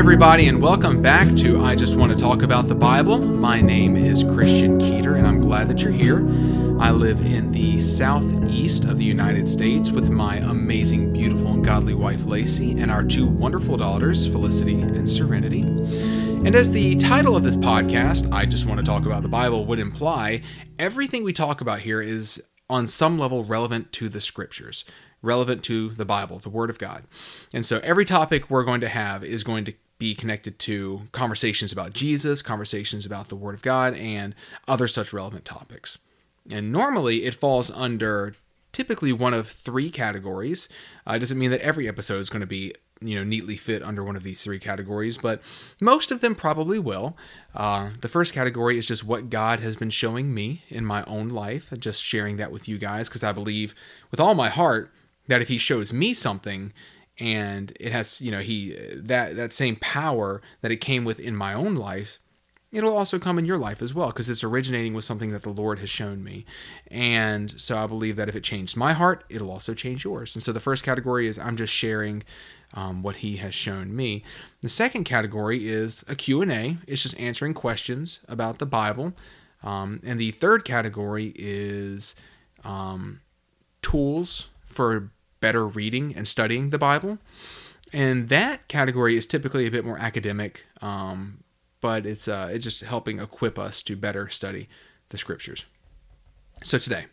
everybody, and welcome back to I Just Want to Talk About the Bible. My name is Christian Keeter, and I'm glad that you're here. I live in the southeast of the United States with my amazing, beautiful, and godly wife Lacey, and our two wonderful daughters, Felicity and Serenity. And as the title of this podcast, I Just Want to Talk About the Bible, would imply, everything we talk about here is on some level relevant to the scriptures relevant to the Bible, the Word of God. And so every topic we're going to have is going to be connected to conversations about Jesus, conversations about the Word of God, and other such relevant topics. And normally it falls under typically one of three categories. Uh, it doesn't mean that every episode is going to be you know neatly fit under one of these three categories but most of them probably will uh, the first category is just what god has been showing me in my own life and just sharing that with you guys because i believe with all my heart that if he shows me something and it has you know he that that same power that it came with in my own life it'll also come in your life as well because it's originating with something that the lord has shown me. And so i believe that if it changed my heart it'll also change yours. And so the first category is i'm just sharing um, what he has shown me. The second category is a q&a it's just answering questions about the bible. Um, and the third category is um, tools for better reading and studying the Bible. And that category is typically a bit more academic, um, but it's uh, it's just helping equip us to better study the scriptures. So today,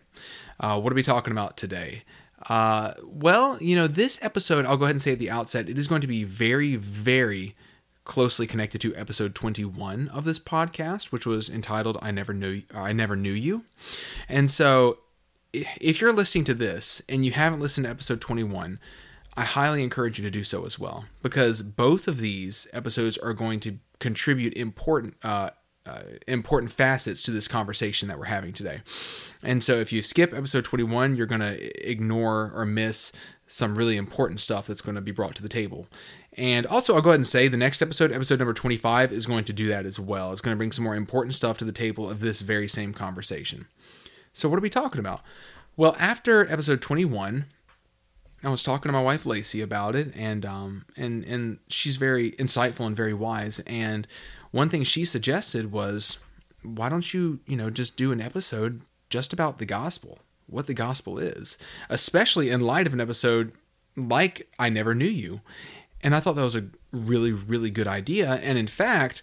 uh, what are we talking about today? Uh, well, you know, this episode, I'll go ahead and say at the outset, it is going to be very, very closely connected to episode 21 of this podcast, which was entitled "I Never Knew I Never Knew You," and so if you're listening to this and you haven't listened to episode 21, I highly encourage you to do so as well because both of these episodes are going to contribute important uh, uh, important facets to this conversation that we're having today. And so if you skip episode 21, you're going to ignore or miss some really important stuff that's going to be brought to the table. And also, I'll go ahead and say the next episode, episode number 25, is going to do that as well. It's going to bring some more important stuff to the table of this very same conversation. So, what are we talking about? Well, after episode 21, I was talking to my wife Lacey about it, and um, and and she's very insightful and very wise. And one thing she suggested was, why don't you, you know, just do an episode just about the gospel, what the gospel is, especially in light of an episode like I Never Knew You. And I thought that was a really, really good idea. And in fact,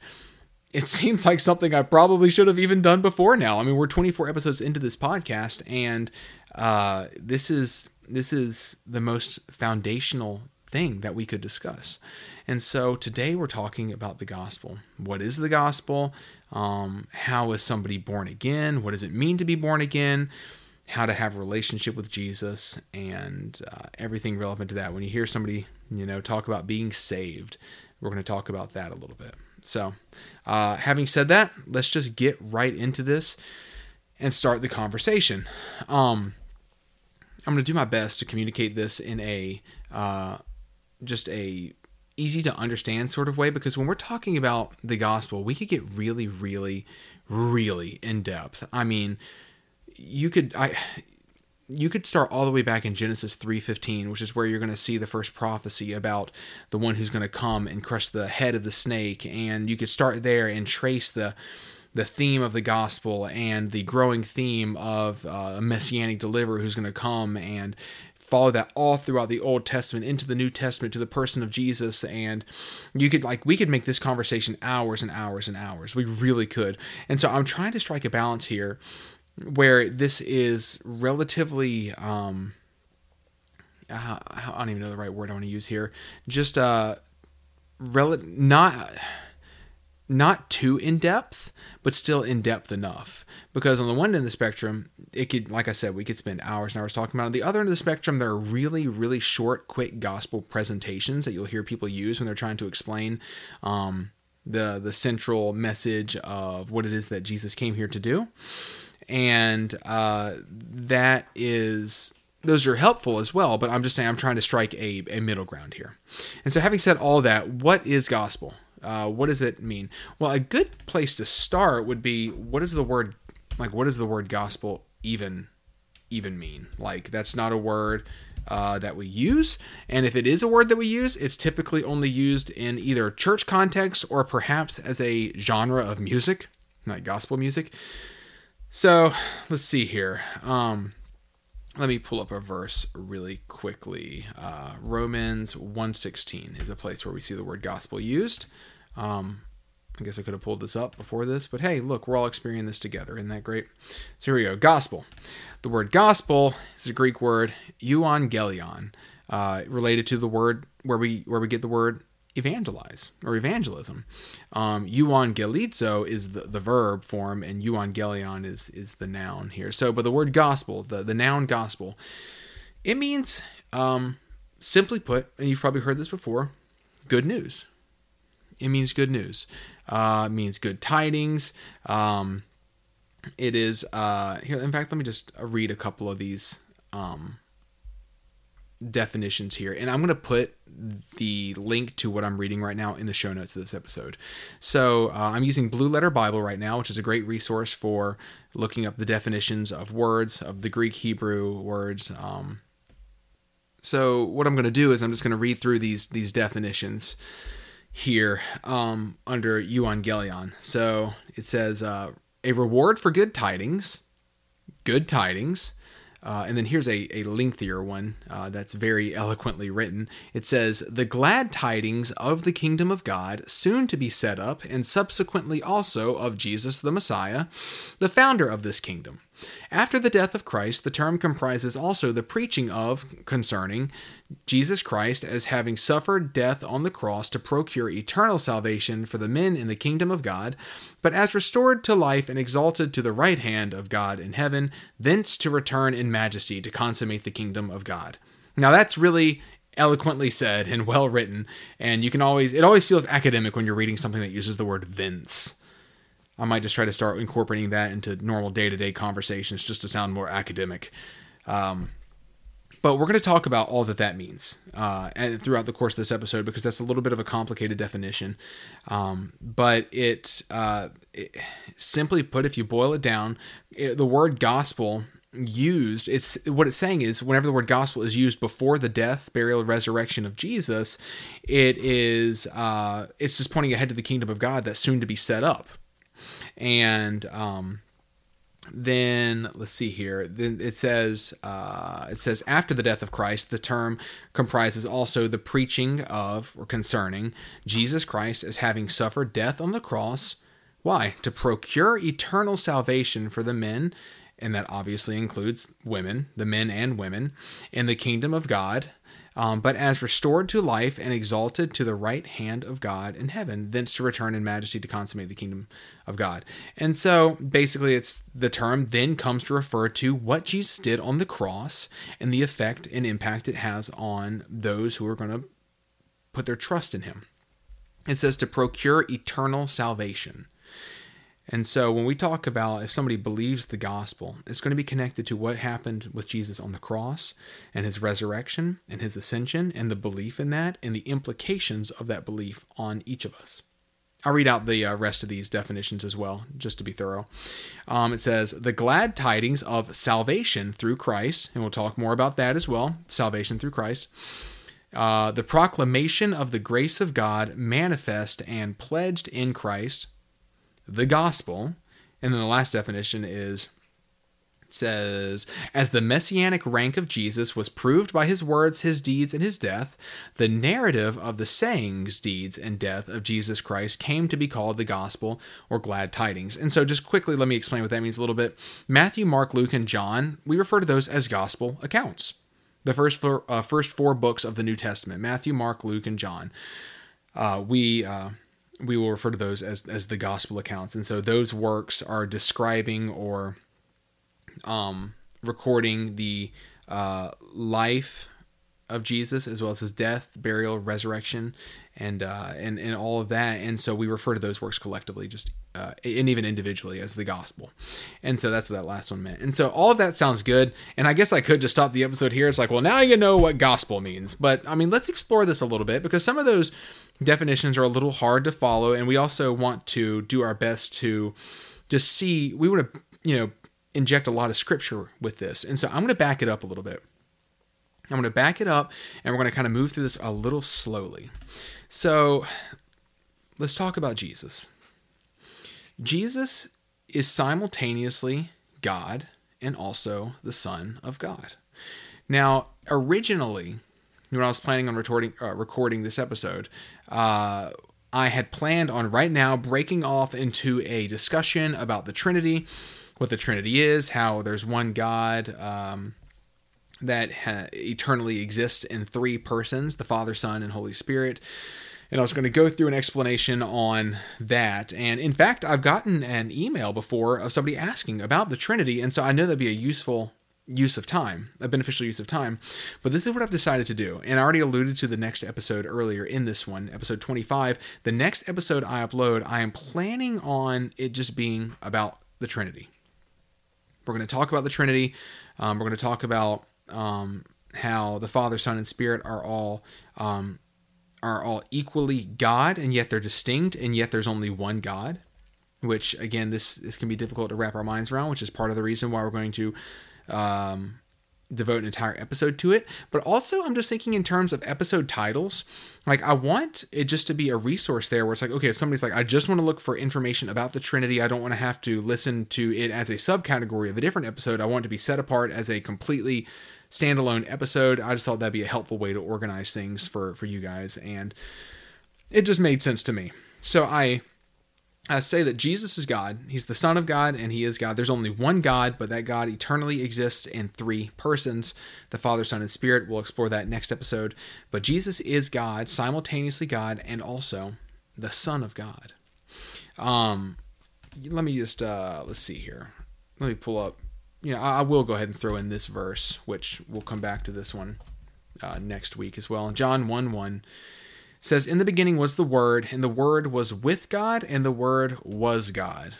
it seems like something I probably should have even done before now. I mean, we're 24 episodes into this podcast, and uh, this is this is the most foundational thing that we could discuss. And so today we're talking about the gospel. What is the gospel? Um, how is somebody born again? What does it mean to be born again? How to have a relationship with Jesus and uh, everything relevant to that. When you hear somebody, you know, talk about being saved, we're going to talk about that a little bit. So, uh, having said that, let's just get right into this and start the conversation. Um, I'm going to do my best to communicate this in a uh, just a easy to understand sort of way because when we're talking about the gospel, we could get really, really, really in depth. I mean, you could I you could start all the way back in Genesis 3:15, which is where you're going to see the first prophecy about the one who's going to come and crush the head of the snake and you could start there and trace the the theme of the gospel and the growing theme of uh, a messianic deliverer who's going to come and follow that all throughout the Old Testament into the New Testament to the person of Jesus. And you could, like, we could make this conversation hours and hours and hours. We really could. And so I'm trying to strike a balance here where this is relatively um uh, I don't even know the right word I want to use here. Just uh rel- not not too in depth, but still in depth enough. Because on the one end of the spectrum, it could, like I said, we could spend hours and hours talking about. it. On the other end of the spectrum, there are really, really short, quick gospel presentations that you'll hear people use when they're trying to explain um, the the central message of what it is that Jesus came here to do and uh, that is those are helpful as well but i'm just saying i'm trying to strike a, a middle ground here and so having said all that what is gospel uh, what does it mean well a good place to start would be what is the word like what does the word gospel even even mean like that's not a word uh, that we use. And if it is a word that we use, it's typically only used in either church context or perhaps as a genre of music, like gospel music. So let's see here. Um, let me pull up a verse really quickly. Uh, Romans 1.16 is a place where we see the word gospel used. Um, I guess I could have pulled this up before this, but hey, look, we're all experiencing this together. Isn't that great? So here we go. Gospel. The word gospel is a Greek word, euangelion, uh, related to the word where we where we get the word evangelize or evangelism. Um, euangelizo is the, the verb form, and euangelion is is the noun here. So, but the word gospel, the the noun gospel, it means um, simply put, and you've probably heard this before, good news. It means good news. Uh, it means good tidings. Um, it is uh, here. In fact, let me just read a couple of these um, definitions here, and I'm going to put the link to what I'm reading right now in the show notes of this episode. So uh, I'm using Blue Letter Bible right now, which is a great resource for looking up the definitions of words of the Greek Hebrew words. Um, so what I'm going to do is I'm just going to read through these these definitions here um, under Evangelion. So it says uh, a reward for good tidings, good tidings. Uh, and then here's a, a lengthier one uh, that's very eloquently written. It says, The glad tidings of the kingdom of God, soon to be set up, and subsequently also of Jesus the Messiah, the founder of this kingdom. After the death of Christ, the term comprises also the preaching of, concerning, Jesus Christ as having suffered death on the cross to procure eternal salvation for the men in the kingdom of God, but as restored to life and exalted to the right hand of God in heaven, thence to return in majesty to consummate the kingdom of God. Now that's really eloquently said and well written, and you can always, it always feels academic when you're reading something that uses the word thence. I might just try to start incorporating that into normal day to day conversations just to sound more academic. Um, but we're going to talk about all that that means uh, and throughout the course of this episode because that's a little bit of a complicated definition. Um, but it, uh, it, simply put, if you boil it down, it, the word gospel used it's what it's saying is whenever the word gospel is used before the death burial resurrection of jesus it is uh it's just pointing ahead to the kingdom of god that's soon to be set up and um, then let's see here. Then it says uh, it says after the death of Christ, the term comprises also the preaching of or concerning Jesus Christ as having suffered death on the cross. Why? To procure eternal salvation for the men, and that obviously includes women, the men and women, in the kingdom of God um, but as restored to life and exalted to the right hand of God in heaven, thence to return in majesty to consummate the kingdom of God. And so basically, it's the term then comes to refer to what Jesus did on the cross and the effect and impact it has on those who are going to put their trust in him. It says to procure eternal salvation. And so when we talk about if somebody believes the gospel, it's going to be connected to what happened with Jesus on the cross and his resurrection and his ascension and the belief in that and the implications of that belief on each of us. I'll read out the uh, rest of these definitions as well, just to be thorough. Um, it says, the glad tidings of salvation through Christ, and we'll talk more about that as well salvation through Christ. Uh, the proclamation of the grace of God manifest and pledged in Christ the gospel. And then the last definition is says, as the messianic rank of Jesus was proved by his words, his deeds, and his death, the narrative of the sayings, deeds, and death of Jesus Christ came to be called the gospel or glad tidings. And so, just quickly, let me explain what that means a little bit. Matthew, Mark, Luke, and John, we refer to those as gospel accounts. The first four, uh, first four books of the New Testament Matthew, Mark, Luke, and John. Uh, we. Uh, we will refer to those as as the gospel accounts and so those works are describing or um, recording the uh, life of Jesus as well as his death, burial, resurrection, and uh, and and all of that. And so we refer to those works collectively, just uh, and even individually as the gospel. And so that's what that last one meant. And so all of that sounds good. And I guess I could just stop the episode here. It's like, well, now you know what gospel means. But I mean, let's explore this a little bit because some of those definitions are a little hard to follow, and we also want to do our best to just see. We want to, you know, inject a lot of scripture with this, and so I'm going to back it up a little bit. I'm going to back it up and we're going to kind of move through this a little slowly. So let's talk about Jesus. Jesus is simultaneously God and also the Son of God. Now, originally, when I was planning on recording, uh, recording this episode, uh, I had planned on right now breaking off into a discussion about the Trinity, what the Trinity is, how there's one God um, that ha- eternally exists in three persons the Father, Son, and Holy Spirit. And I was going to go through an explanation on that. And in fact, I've gotten an email before of somebody asking about the Trinity. And so I know that'd be a useful use of time, a beneficial use of time. But this is what I've decided to do. And I already alluded to the next episode earlier in this one, episode 25. The next episode I upload, I am planning on it just being about the Trinity. We're going to talk about the Trinity. Um, we're going to talk about um, how the Father, Son, and Spirit are all um, are all equally God, and yet they're distinct, and yet there's only one God. Which again, this this can be difficult to wrap our minds around, which is part of the reason why we're going to um, devote an entire episode to it. But also, I'm just thinking in terms of episode titles. Like, I want it just to be a resource there where it's like, okay, if somebody's like, I just want to look for information about the Trinity, I don't want to have to listen to it as a subcategory of a different episode. I want it to be set apart as a completely standalone episode. I just thought that'd be a helpful way to organize things for for you guys, and it just made sense to me. So I I say that Jesus is God. He's the Son of God and He is God. There's only one God, but that God eternally exists in three persons the Father, Son, and Spirit. We'll explore that next episode. But Jesus is God, simultaneously God, and also the Son of God. Um, let me just, uh, let's see here. Let me pull up. Yeah, I, I will go ahead and throw in this verse, which we'll come back to this one uh, next week as well. John 1 1 says, In the beginning was the Word, and the Word was with God, and the Word was God.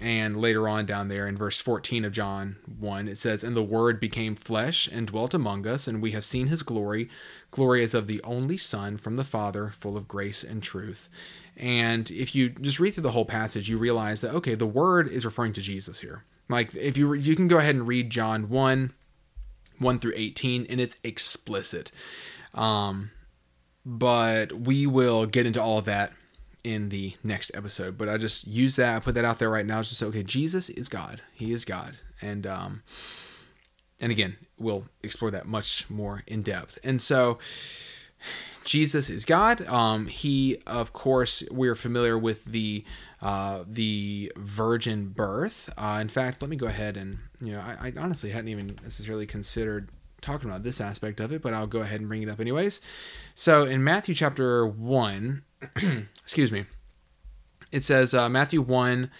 And later on, down there in verse 14 of John 1, it says, And the Word became flesh and dwelt among us, and we have seen his glory. Glory as of the only Son from the Father, full of grace and truth. And if you just read through the whole passage, you realize that, okay, the Word is referring to Jesus here. Like, if you, you can go ahead and read John 1, 1 through 18, and it's explicit. Um, but we will get into all of that in the next episode. But I just use that, I put that out there right now. It's just okay. Jesus is God. He is God, and um, and again, we'll explore that much more in depth. And so, Jesus is God. Um, he, of course, we're familiar with the uh, the virgin birth. Uh, in fact, let me go ahead and you know, I, I honestly hadn't even necessarily considered talking about this aspect of it, but I'll go ahead and bring it up anyways. So in Matthew chapter 1, excuse me, it says, uh, Matthew 1,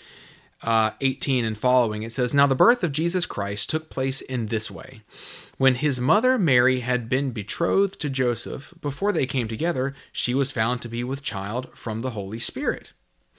uh, 18 and following, it says, Now the birth of Jesus Christ took place in this way. When his mother Mary had been betrothed to Joseph, before they came together, she was found to be with child from the Holy Spirit.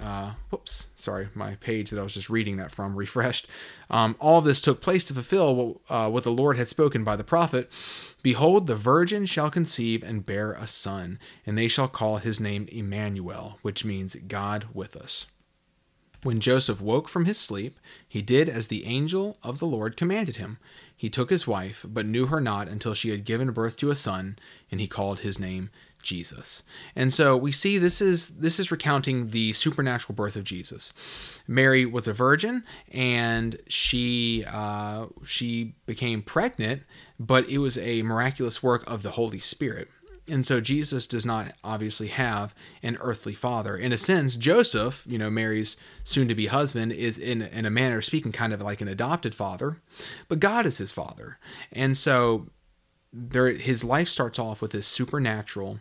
uh, whoops, sorry, my page that I was just reading that from refreshed. Um, all this took place to fulfill what, uh, what the Lord had spoken by the prophet. Behold, the virgin shall conceive and bear a son, and they shall call his name Emmanuel, which means God with us. When Joseph woke from his sleep, he did as the angel of the Lord commanded him. He took his wife, but knew her not until she had given birth to a son, and he called his name Jesus. And so we see this is this is recounting the supernatural birth of Jesus. Mary was a virgin and she uh, she became pregnant, but it was a miraculous work of the Holy Spirit. And so Jesus does not obviously have an earthly father. In a sense, Joseph, you know, Mary's soon to be husband, is in, in a manner of speaking kind of like an adopted father, but God is his father. And so there, his life starts off with this supernatural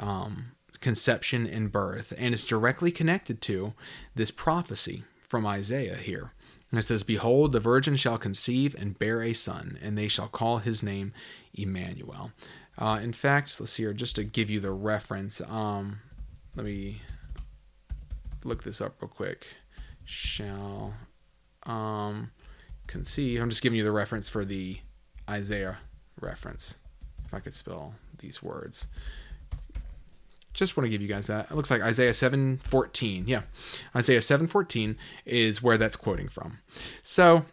um, conception and birth, and it's directly connected to this prophecy from Isaiah here. It says, Behold, the virgin shall conceive and bear a son, and they shall call his name Emmanuel. Uh, in fact, let's see here, just to give you the reference. Um, let me look this up real quick. Shall um, conceive. I'm just giving you the reference for the Isaiah reference. If I could spell these words. Just want to give you guys that. It looks like Isaiah 7:14. Yeah. Isaiah 7:14 is where that's quoting from. So,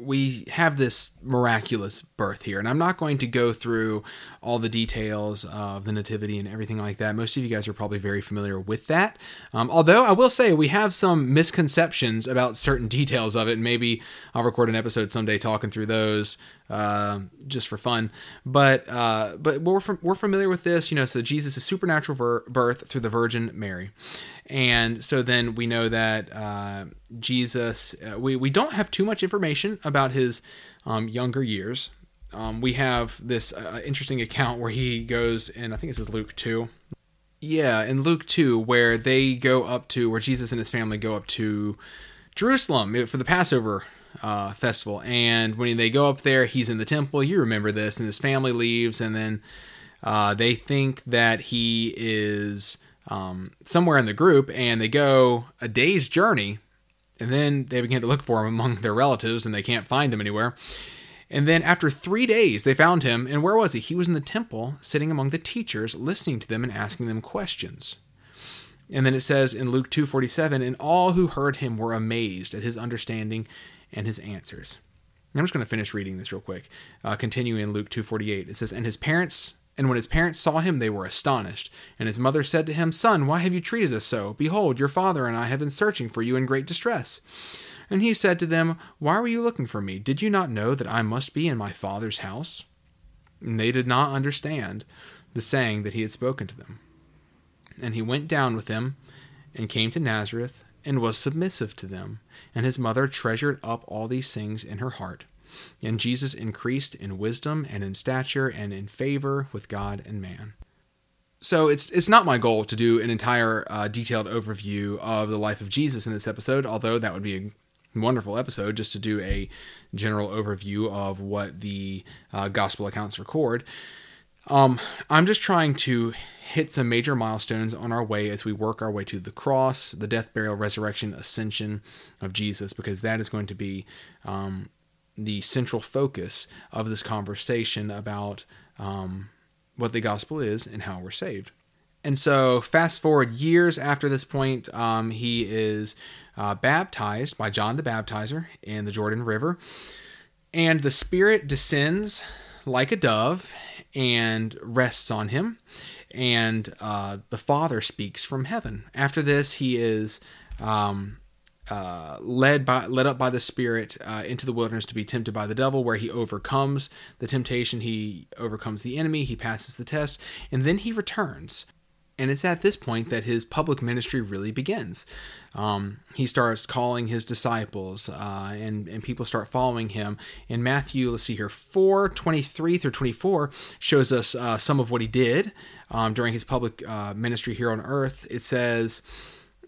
we have this miraculous birth here, and I'm not going to go through all the details of the nativity and everything like that. Most of you guys are probably very familiar with that. Um, although I will say we have some misconceptions about certain details of it, and maybe I'll record an episode someday talking through those uh, just for fun. But uh, but we're we're familiar with this, you know. So Jesus is supernatural ver- birth through the Virgin Mary, and so then we know that uh, Jesus. Uh, we we don't have too much information about his um, younger years. Um, we have this uh, interesting account where he goes, and I think this is Luke two. Yeah, in Luke two, where they go up to where Jesus and his family go up to Jerusalem for the Passover uh, festival. And when they go up there, he's in the temple. You remember this, and his family leaves, and then uh, they think that he is um, somewhere in the group, and they go a day's journey, and then they begin to look for him among their relatives, and they can't find him anywhere. And then after three days, they found him, and where was he? He was in the temple, sitting among the teachers, listening to them and asking them questions. And then it says in Luke 2:47, and all who heard him were amazed at his understanding and his answers. I'm just going to finish reading this real quick. Uh, continuing in Luke 2:48, it says, "And his parents, and when his parents saw him, they were astonished. And his mother said to him, Son, why have you treated us so? Behold, your father and I have been searching for you in great distress." And he said to them, Why were you looking for me? Did you not know that I must be in my father's house? And they did not understand the saying that he had spoken to them. And he went down with them and came to Nazareth and was submissive to them. And his mother treasured up all these things in her heart. And Jesus increased in wisdom and in stature and in favor with God and man. So it's it's not my goal to do an entire uh, detailed overview of the life of Jesus in this episode, although that would be a wonderful episode just to do a general overview of what the uh, gospel accounts record. Um, I'm just trying to hit some major milestones on our way as we work our way to the cross, the death, burial, resurrection, ascension of Jesus, because that is going to be um, the central focus of this conversation about um, what the gospel is and how we're saved. And so, fast forward years after this point, um, he is uh, baptized by John the Baptizer in the Jordan River. And the Spirit descends like a dove and rests on him. And uh, the Father speaks from heaven. After this, he is um, uh, led by led up by the Spirit uh, into the wilderness to be tempted by the devil, where he overcomes the temptation, he overcomes the enemy, he passes the test, and then he returns. And it's at this point that his public ministry really begins. Um, he starts calling his disciples, uh, and, and people start following him. In Matthew, let's see here, 4 23 through 24 shows us uh, some of what he did um, during his public uh, ministry here on earth. It says,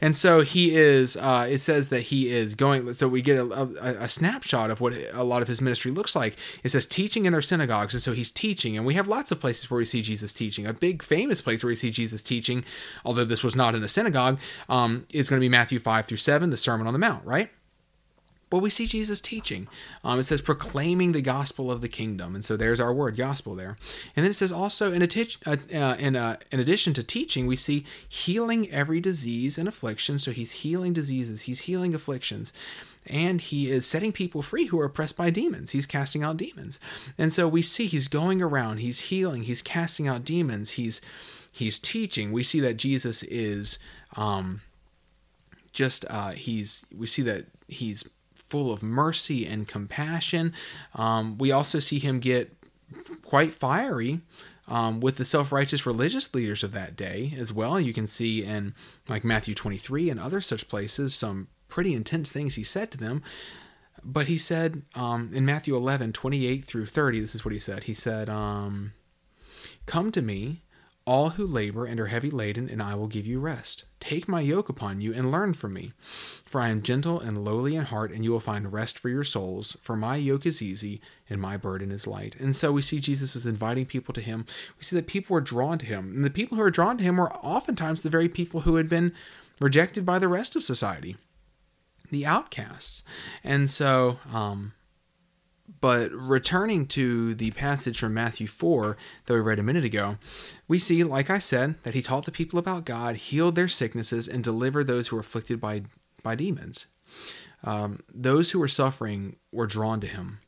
And so he is. Uh, it says that he is going. So we get a, a, a, snapshot of what a lot of his ministry looks like. It says teaching in their synagogues, and so he's teaching. And we have lots of places where we see Jesus teaching. A big famous place where we see Jesus teaching, although this was not in a synagogue, um, is going to be Matthew five through seven, the Sermon on the Mount, right? But we see Jesus teaching. Um, it says proclaiming the gospel of the kingdom, and so there's our word gospel there. And then it says also in, atti- uh, uh, in, uh, in addition to teaching, we see healing every disease and affliction. So he's healing diseases, he's healing afflictions, and he is setting people free who are oppressed by demons. He's casting out demons, and so we see he's going around, he's healing, he's casting out demons, he's he's teaching. We see that Jesus is um, just uh, he's we see that he's full of mercy and compassion. Um, we also see him get quite fiery um, with the self righteous religious leaders of that day as well. You can see in like Matthew 23 and other such places some pretty intense things he said to them. But he said um, in Matthew 11, 28 through 30, this is what he said. He said, um, Come to me, all who labor and are heavy laden, and I will give you rest. Take my yoke upon you and learn from me. For I am gentle and lowly in heart, and you will find rest for your souls. For my yoke is easy and my burden is light. And so we see Jesus was inviting people to him. We see that people were drawn to him. And the people who were drawn to him were oftentimes the very people who had been rejected by the rest of society the outcasts. And so, um, but returning to the passage from Matthew 4 that we read a minute ago, we see, like I said, that he taught the people about God, healed their sicknesses, and delivered those who were afflicted by, by demons. Um, those who were suffering were drawn to him,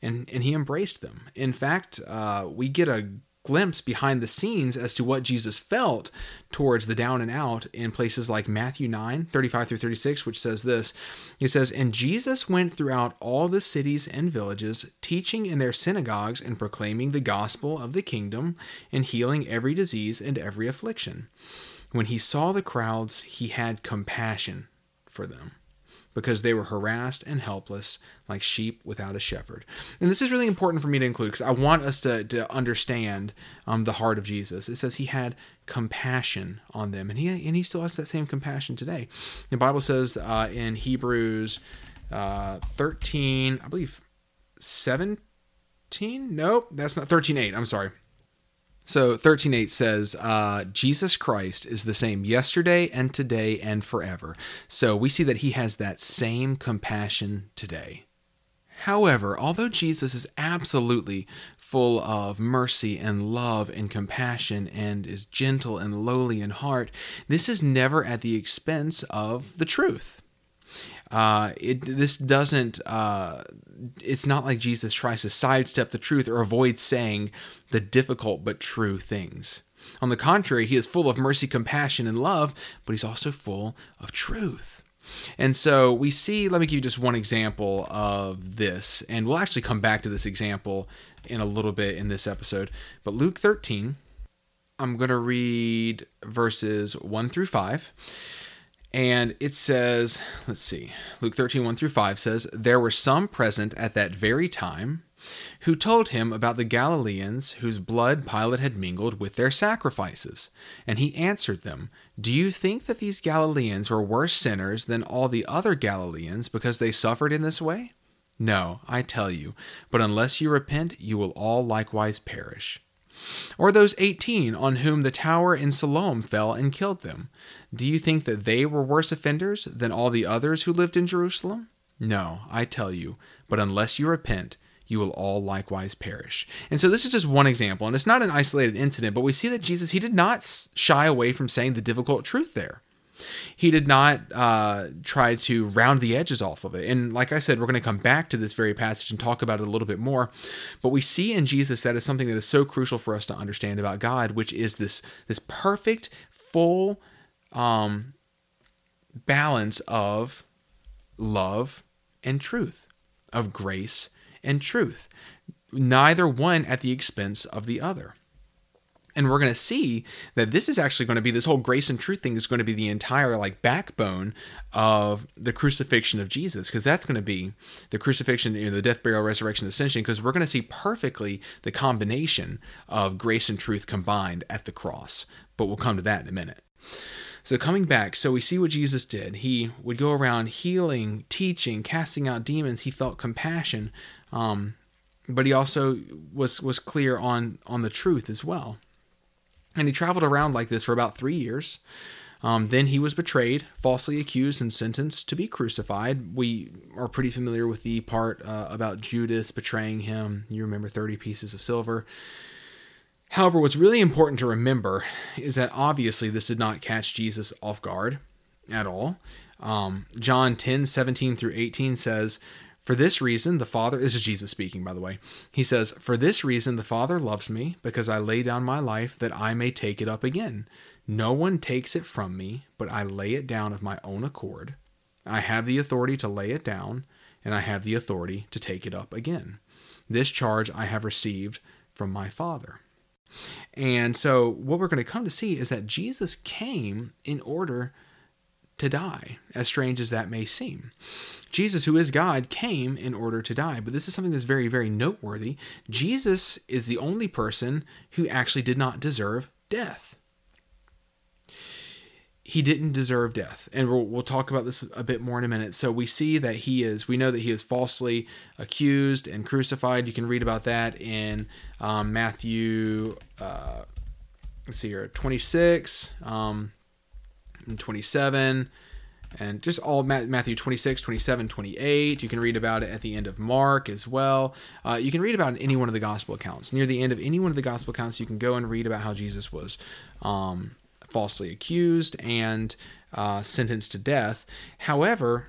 and, and he embraced them. In fact, uh, we get a glimpse behind the scenes as to what Jesus felt towards the down and out in places like Matthew 9, 35 through 36, which says this. He says, And Jesus went throughout all the cities and villages, teaching in their synagogues and proclaiming the gospel of the kingdom and healing every disease and every affliction. When he saw the crowds, he had compassion for them because they were harassed and helpless like sheep without a shepherd. And this is really important for me to include because I want us to, to understand um, the heart of Jesus. It says he had compassion on them, and he, and he still has that same compassion today. The Bible says uh, in Hebrews uh, 13, I believe 17. Nope, that's not 13 8. I'm sorry. So 13.8 says, uh, Jesus Christ is the same yesterday and today and forever. So we see that he has that same compassion today. However, although Jesus is absolutely full of mercy and love and compassion and is gentle and lowly in heart, this is never at the expense of the truth. Uh, it this doesn't. Uh, it's not like Jesus tries to sidestep the truth or avoid saying the difficult but true things. On the contrary, he is full of mercy, compassion, and love, but he's also full of truth. And so we see, let me give you just one example of this, and we'll actually come back to this example in a little bit in this episode. But Luke 13, I'm going to read verses 1 through 5. And it says, let's see, Luke 13, 1 through 5 says, There were some present at that very time who told him about the Galileans whose blood Pilate had mingled with their sacrifices. And he answered them, Do you think that these Galileans were worse sinners than all the other Galileans because they suffered in this way? No, I tell you, but unless you repent, you will all likewise perish. Or those 18 on whom the tower in Siloam fell and killed them. Do you think that they were worse offenders than all the others who lived in Jerusalem? No, I tell you, but unless you repent, you will all likewise perish. And so this is just one example, and it's not an isolated incident, but we see that Jesus, he did not shy away from saying the difficult truth there. He did not uh, try to round the edges off of it. And like I said, we're going to come back to this very passage and talk about it a little bit more. But we see in Jesus that is something that is so crucial for us to understand about God, which is this this perfect, full um, balance of love and truth, of grace and truth. Neither one at the expense of the other. And we're going to see that this is actually going to be this whole grace and truth thing is going to be the entire like backbone of the crucifixion of Jesus because that's going to be the crucifixion, you know, the death, burial, resurrection, ascension because we're going to see perfectly the combination of grace and truth combined at the cross. But we'll come to that in a minute. So coming back, so we see what Jesus did. He would go around healing, teaching, casting out demons. He felt compassion, um, but he also was was clear on on the truth as well. And he traveled around like this for about three years. Um, then he was betrayed, falsely accused, and sentenced to be crucified. We are pretty familiar with the part uh, about Judas betraying him. You remember 30 pieces of silver. However, what's really important to remember is that obviously this did not catch Jesus off guard at all. Um, John 10 17 through 18 says, for this reason, the Father, this is Jesus speaking, by the way. He says, For this reason, the Father loves me, because I lay down my life that I may take it up again. No one takes it from me, but I lay it down of my own accord. I have the authority to lay it down, and I have the authority to take it up again. This charge I have received from my Father. And so, what we're going to come to see is that Jesus came in order to die, as strange as that may seem. Jesus, who is God, came in order to die. But this is something that's very, very noteworthy. Jesus is the only person who actually did not deserve death. He didn't deserve death. And we'll, we'll talk about this a bit more in a minute. So we see that he is, we know that he is falsely accused and crucified. You can read about that in um, Matthew, uh, let's see here, 26 um, and 27 and just all Matthew 26, 27, 28. You can read about it at the end of Mark as well. Uh, you can read about any one of the gospel accounts. Near the end of any one of the gospel accounts, you can go and read about how Jesus was um, falsely accused and uh, sentenced to death. However,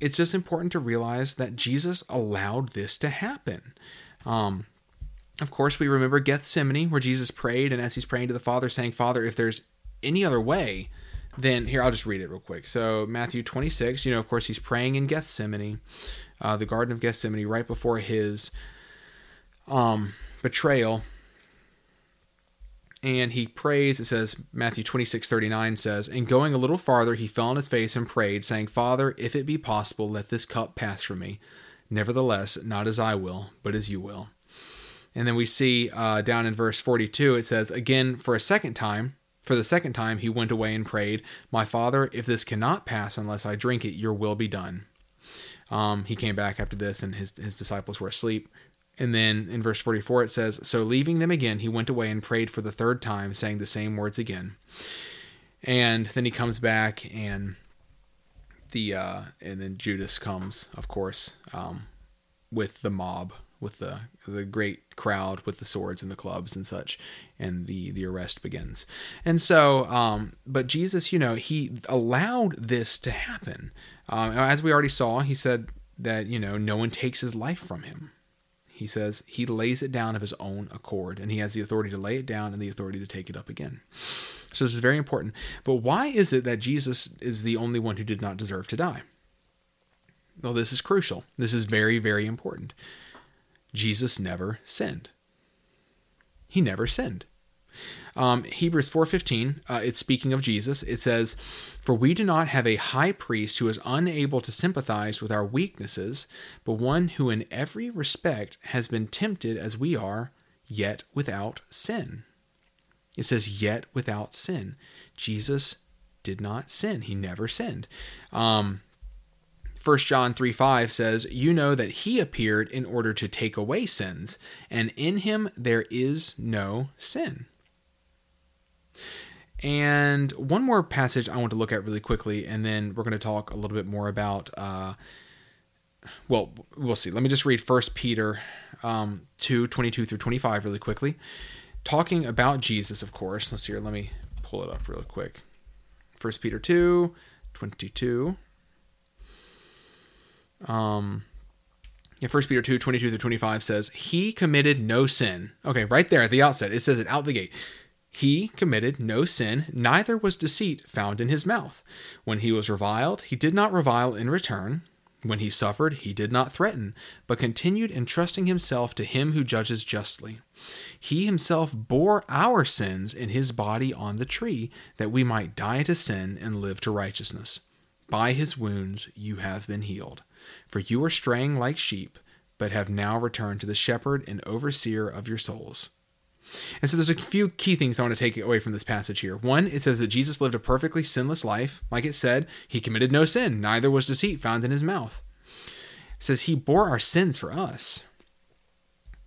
it's just important to realize that Jesus allowed this to happen. Um, of course, we remember Gethsemane, where Jesus prayed, and as he's praying to the Father, saying, Father, if there's any other way, then here I'll just read it real quick. So Matthew 26, you know, of course, he's praying in Gethsemane, uh, the Garden of Gethsemane, right before his um, betrayal. And he prays, it says, Matthew 26, 39 says, And going a little farther, he fell on his face and prayed, saying, Father, if it be possible, let this cup pass from me. Nevertheless, not as I will, but as you will. And then we see uh, down in verse 42, it says, Again, for a second time, for the second time, he went away and prayed, My father, if this cannot pass unless I drink it, your will be done. Um, he came back after this, and his, his disciples were asleep. And then in verse 44, it says, So leaving them again, he went away and prayed for the third time, saying the same words again. And then he comes back, and the uh, and then Judas comes, of course, um, with the mob with the the great crowd with the swords and the clubs and such and the the arrest begins. And so um but jesus you know he allowed this to happen. Um, as we already saw he said that you know no one takes his life from him. He says he lays it down of his own accord and he has the authority to lay it down and the authority to take it up again. So this is very important. But why is it that jesus is the only one who did not deserve to die? Well this is crucial. This is very very important Jesus never sinned. He never sinned. Um, Hebrews 4:15, uh, it's speaking of Jesus. It says, "For we do not have a high priest who is unable to sympathize with our weaknesses, but one who in every respect has been tempted as we are, yet without sin." It says, "Yet without sin." Jesus did not sin. He never sinned. Um, 1 John 3 5 says, You know that he appeared in order to take away sins, and in him there is no sin. And one more passage I want to look at really quickly, and then we're going to talk a little bit more about. Uh, well, we'll see. Let me just read 1 Peter um, 2 22 through 25 really quickly. Talking about Jesus, of course. Let's see here. Let me pull it up really quick. 1 Peter 2 22. Um, yeah, 1 Peter 2, 22 through 25 says, He committed no sin. Okay, right there at the outset, it says it out the gate. He committed no sin, neither was deceit found in his mouth. When he was reviled, he did not revile in return. When he suffered, he did not threaten, but continued entrusting himself to him who judges justly. He himself bore our sins in his body on the tree, that we might die to sin and live to righteousness. By his wounds you have been healed. For you are straying like sheep, but have now returned to the shepherd and overseer of your souls. And so there's a few key things I want to take away from this passage here. One, it says that Jesus lived a perfectly sinless life. Like it said, he committed no sin, neither was deceit found in his mouth. It says he bore our sins for us.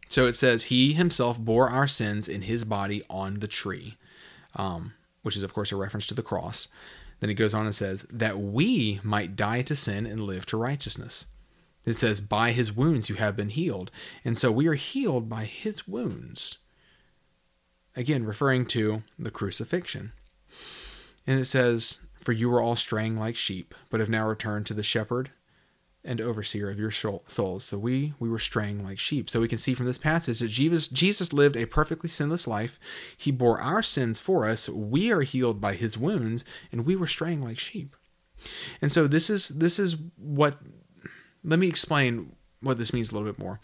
So it says he himself bore our sins in his body on the tree, um, which is, of course, a reference to the cross. Then he goes on and says, that we might die to sin and live to righteousness. It says, by his wounds you have been healed. And so we are healed by his wounds. Again, referring to the crucifixion. And it says, For you were all straying like sheep, but have now returned to the shepherd and overseer of your souls. So we we were straying like sheep. So we can see from this passage that Jesus Jesus lived a perfectly sinless life. He bore our sins for us. We are healed by his wounds, and we were straying like sheep. And so this is this is what let me explain what this means a little bit more.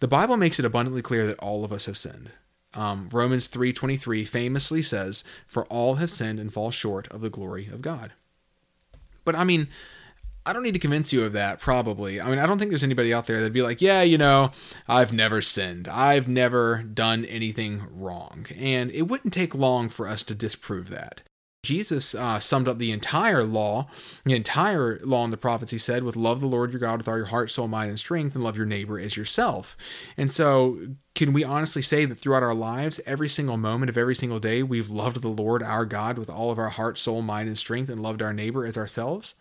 The Bible makes it abundantly clear that all of us have sinned. Um, Romans 3:23 famously says, "For all have sinned and fall short of the glory of God." But I mean, I don't need to convince you of that, probably. I mean, I don't think there's anybody out there that'd be like, yeah, you know, I've never sinned. I've never done anything wrong. And it wouldn't take long for us to disprove that. Jesus uh, summed up the entire law, the entire law and the prophets, he said, with love the Lord your God with all your heart, soul, mind, and strength, and love your neighbor as yourself. And so, can we honestly say that throughout our lives, every single moment of every single day, we've loved the Lord our God with all of our heart, soul, mind, and strength, and loved our neighbor as ourselves?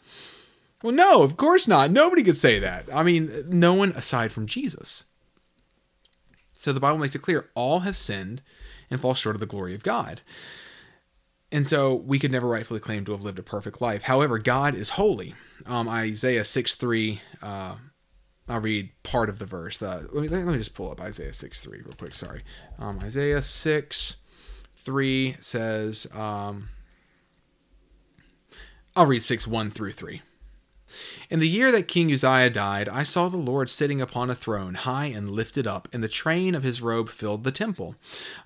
Well, no, of course not. Nobody could say that. I mean, no one aside from Jesus. So the Bible makes it clear all have sinned and fall short of the glory of God. And so we could never rightfully claim to have lived a perfect life. However, God is holy. Um, Isaiah 6 3, uh, I'll read part of the verse. Let, me, let me just pull up Isaiah 6 3 real quick. Sorry. Um, Isaiah 6 3 says, um, I'll read 6 1 through 3. In the year that King Uzziah died, I saw the Lord sitting upon a throne, high and lifted up, and the train of his robe filled the temple.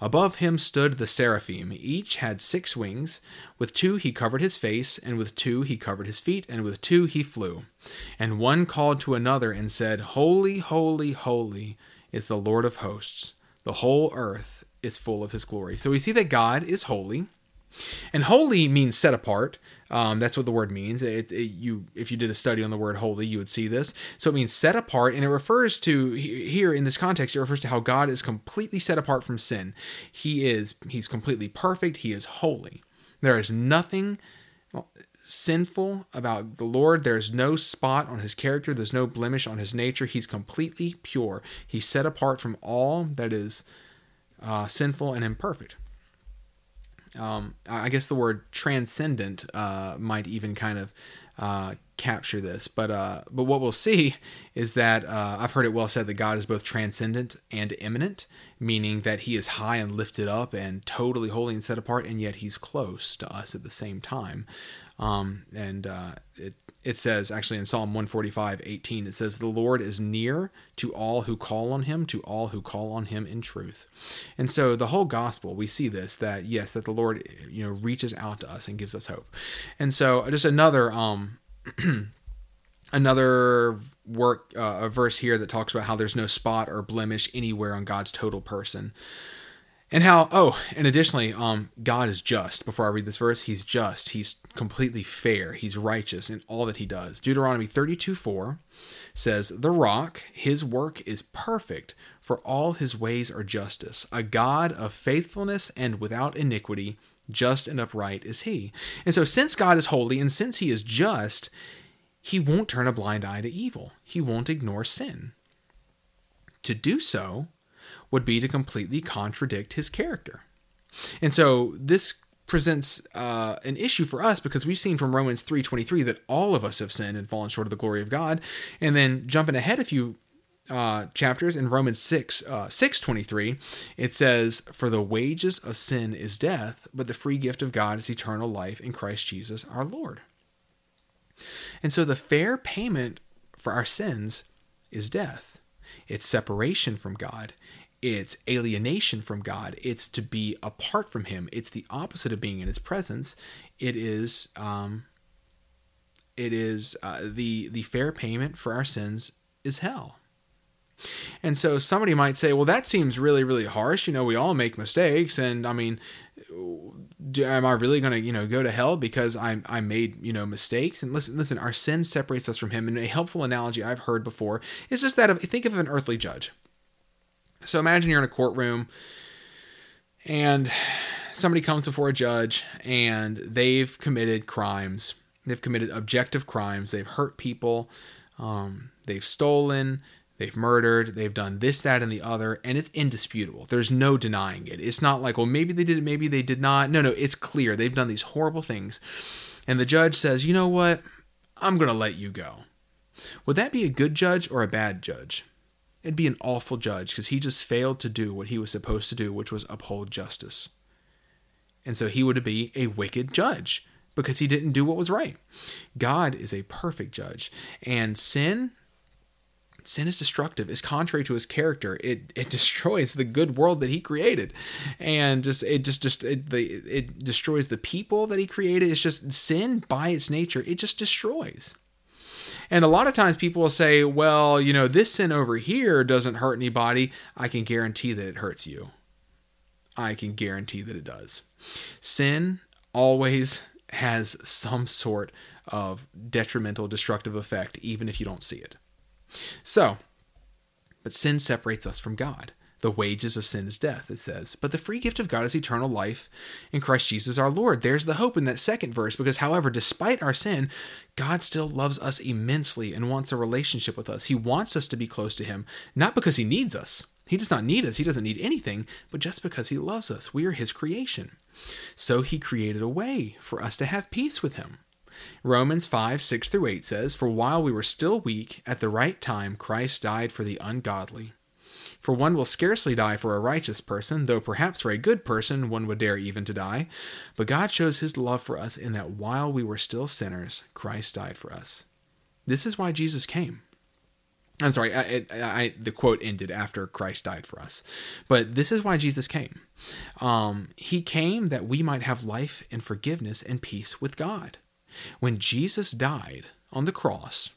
Above him stood the seraphim. Each had six wings. With two he covered his face, and with two he covered his feet, and with two he flew. And one called to another and said, Holy, holy, holy is the Lord of hosts. The whole earth is full of his glory. So we see that God is holy. And holy means set apart. Um, that's what the word means. It, it, you, if you did a study on the word holy, you would see this. So it means set apart, and it refers to here in this context. It refers to how God is completely set apart from sin. He is he's completely perfect. He is holy. There is nothing sinful about the Lord. There's no spot on his character. There's no blemish on his nature. He's completely pure. He's set apart from all that is uh, sinful and imperfect um, I guess the word transcendent uh, might even kind of uh, capture this. But uh, but what we'll see is that uh, I've heard it well said that God is both transcendent and immanent, meaning that He is high and lifted up and totally holy and set apart, and yet He's close to us at the same time. Um, and uh, it it says actually in Psalm 145, 18, it says, The Lord is near to all who call on him, to all who call on him in truth. And so the whole gospel, we see this, that yes, that the Lord, you know, reaches out to us and gives us hope. And so just another, um, another work, uh, a verse here that talks about how there's no spot or blemish anywhere on God's total person and how oh and additionally um god is just. Before i read this verse he's just. He's completely fair. He's righteous in all that he does. Deuteronomy 32 4 says the rock his work is perfect for all his ways are justice. A god of faithfulness and without iniquity just and upright is he. And so since god is holy and since he is just he won't turn a blind eye to evil. He won't ignore sin. To do so would be to completely contradict his character. And so this presents uh, an issue for us because we've seen from Romans 3:23 that all of us have sinned and fallen short of the glory of God. And then jumping ahead a few uh, chapters in Romans 6 uh, 6:23 it says for the wages of sin is death but the free gift of God is eternal life in Christ Jesus our Lord. And so the fair payment for our sins is death. It's separation from God it's alienation from God. It's to be apart from Him. It's the opposite of being in His presence. It is, um, it is uh, the the fair payment for our sins is hell. And so somebody might say, well, that seems really, really harsh. You know, we all make mistakes, and I mean, do, am I really going to, you know, go to hell because I I made you know mistakes? And listen, listen, our sin separates us from Him. And a helpful analogy I've heard before is just that of think of an earthly judge. So imagine you're in a courtroom and somebody comes before a judge and they've committed crimes. They've committed objective crimes. They've hurt people. Um, they've stolen. They've murdered. They've done this, that, and the other. And it's indisputable. There's no denying it. It's not like, well, maybe they did it, maybe they did not. No, no, it's clear. They've done these horrible things. And the judge says, you know what? I'm going to let you go. Would that be a good judge or a bad judge? It'd be an awful judge because he just failed to do what he was supposed to do, which was uphold justice. And so he would be a wicked judge because he didn't do what was right. God is a perfect judge, and sin sin is destructive it's contrary to his character it it destroys the good world that he created and just it just just it, the, it destroys the people that he created it's just sin by its nature it just destroys and a lot of times people will say well you know this sin over here doesn't hurt anybody. I can guarantee that it hurts you. I can guarantee that it does. Sin always has some sort of detrimental destructive effect even if you don't see it. So, but sin separates us from God. The wages of sin is death, it says. But the free gift of God is eternal life in Christ Jesus our Lord. There's the hope in that second verse, because, however, despite our sin, God still loves us immensely and wants a relationship with us. He wants us to be close to Him, not because He needs us. He does not need us. He doesn't need anything, but just because He loves us. We are His creation. So He created a way for us to have peace with Him. Romans 5 6 through 8 says, For while we were still weak, at the right time Christ died for the ungodly. For one will scarcely die for a righteous person, though perhaps for a good person one would dare even to die. But God shows his love for us in that while we were still sinners, Christ died for us. This is why Jesus came. I'm sorry, I, I, I, the quote ended after Christ died for us. But this is why Jesus came. Um, he came that we might have life and forgiveness and peace with God. When Jesus died on the cross,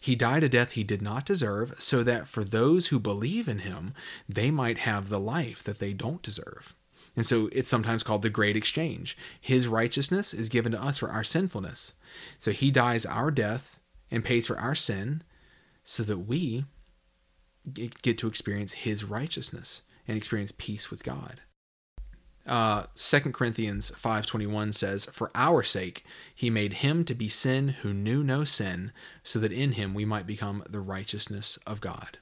he died a death he did not deserve, so that for those who believe in him, they might have the life that they don't deserve. And so it's sometimes called the great exchange. His righteousness is given to us for our sinfulness. So he dies our death and pays for our sin so that we get to experience his righteousness and experience peace with God uh, 2 Corinthians 5:21 says, "For our sake he made him to be sin who knew no sin, so that in him we might become the righteousness of God."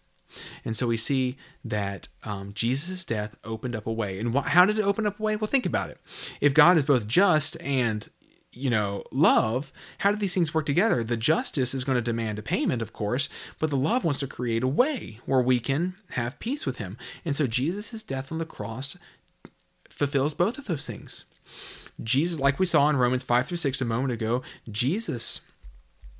And so we see that um, Jesus' death opened up a way. And wh- how did it open up a way? Well, think about it. If God is both just and you know, love, how do these things work together? The justice is going to demand a payment, of course, but the love wants to create a way where we can have peace with him. And so Jesus' death on the cross fulfills both of those things. Jesus, like we saw in Romans 5 through 6 a moment ago, Jesus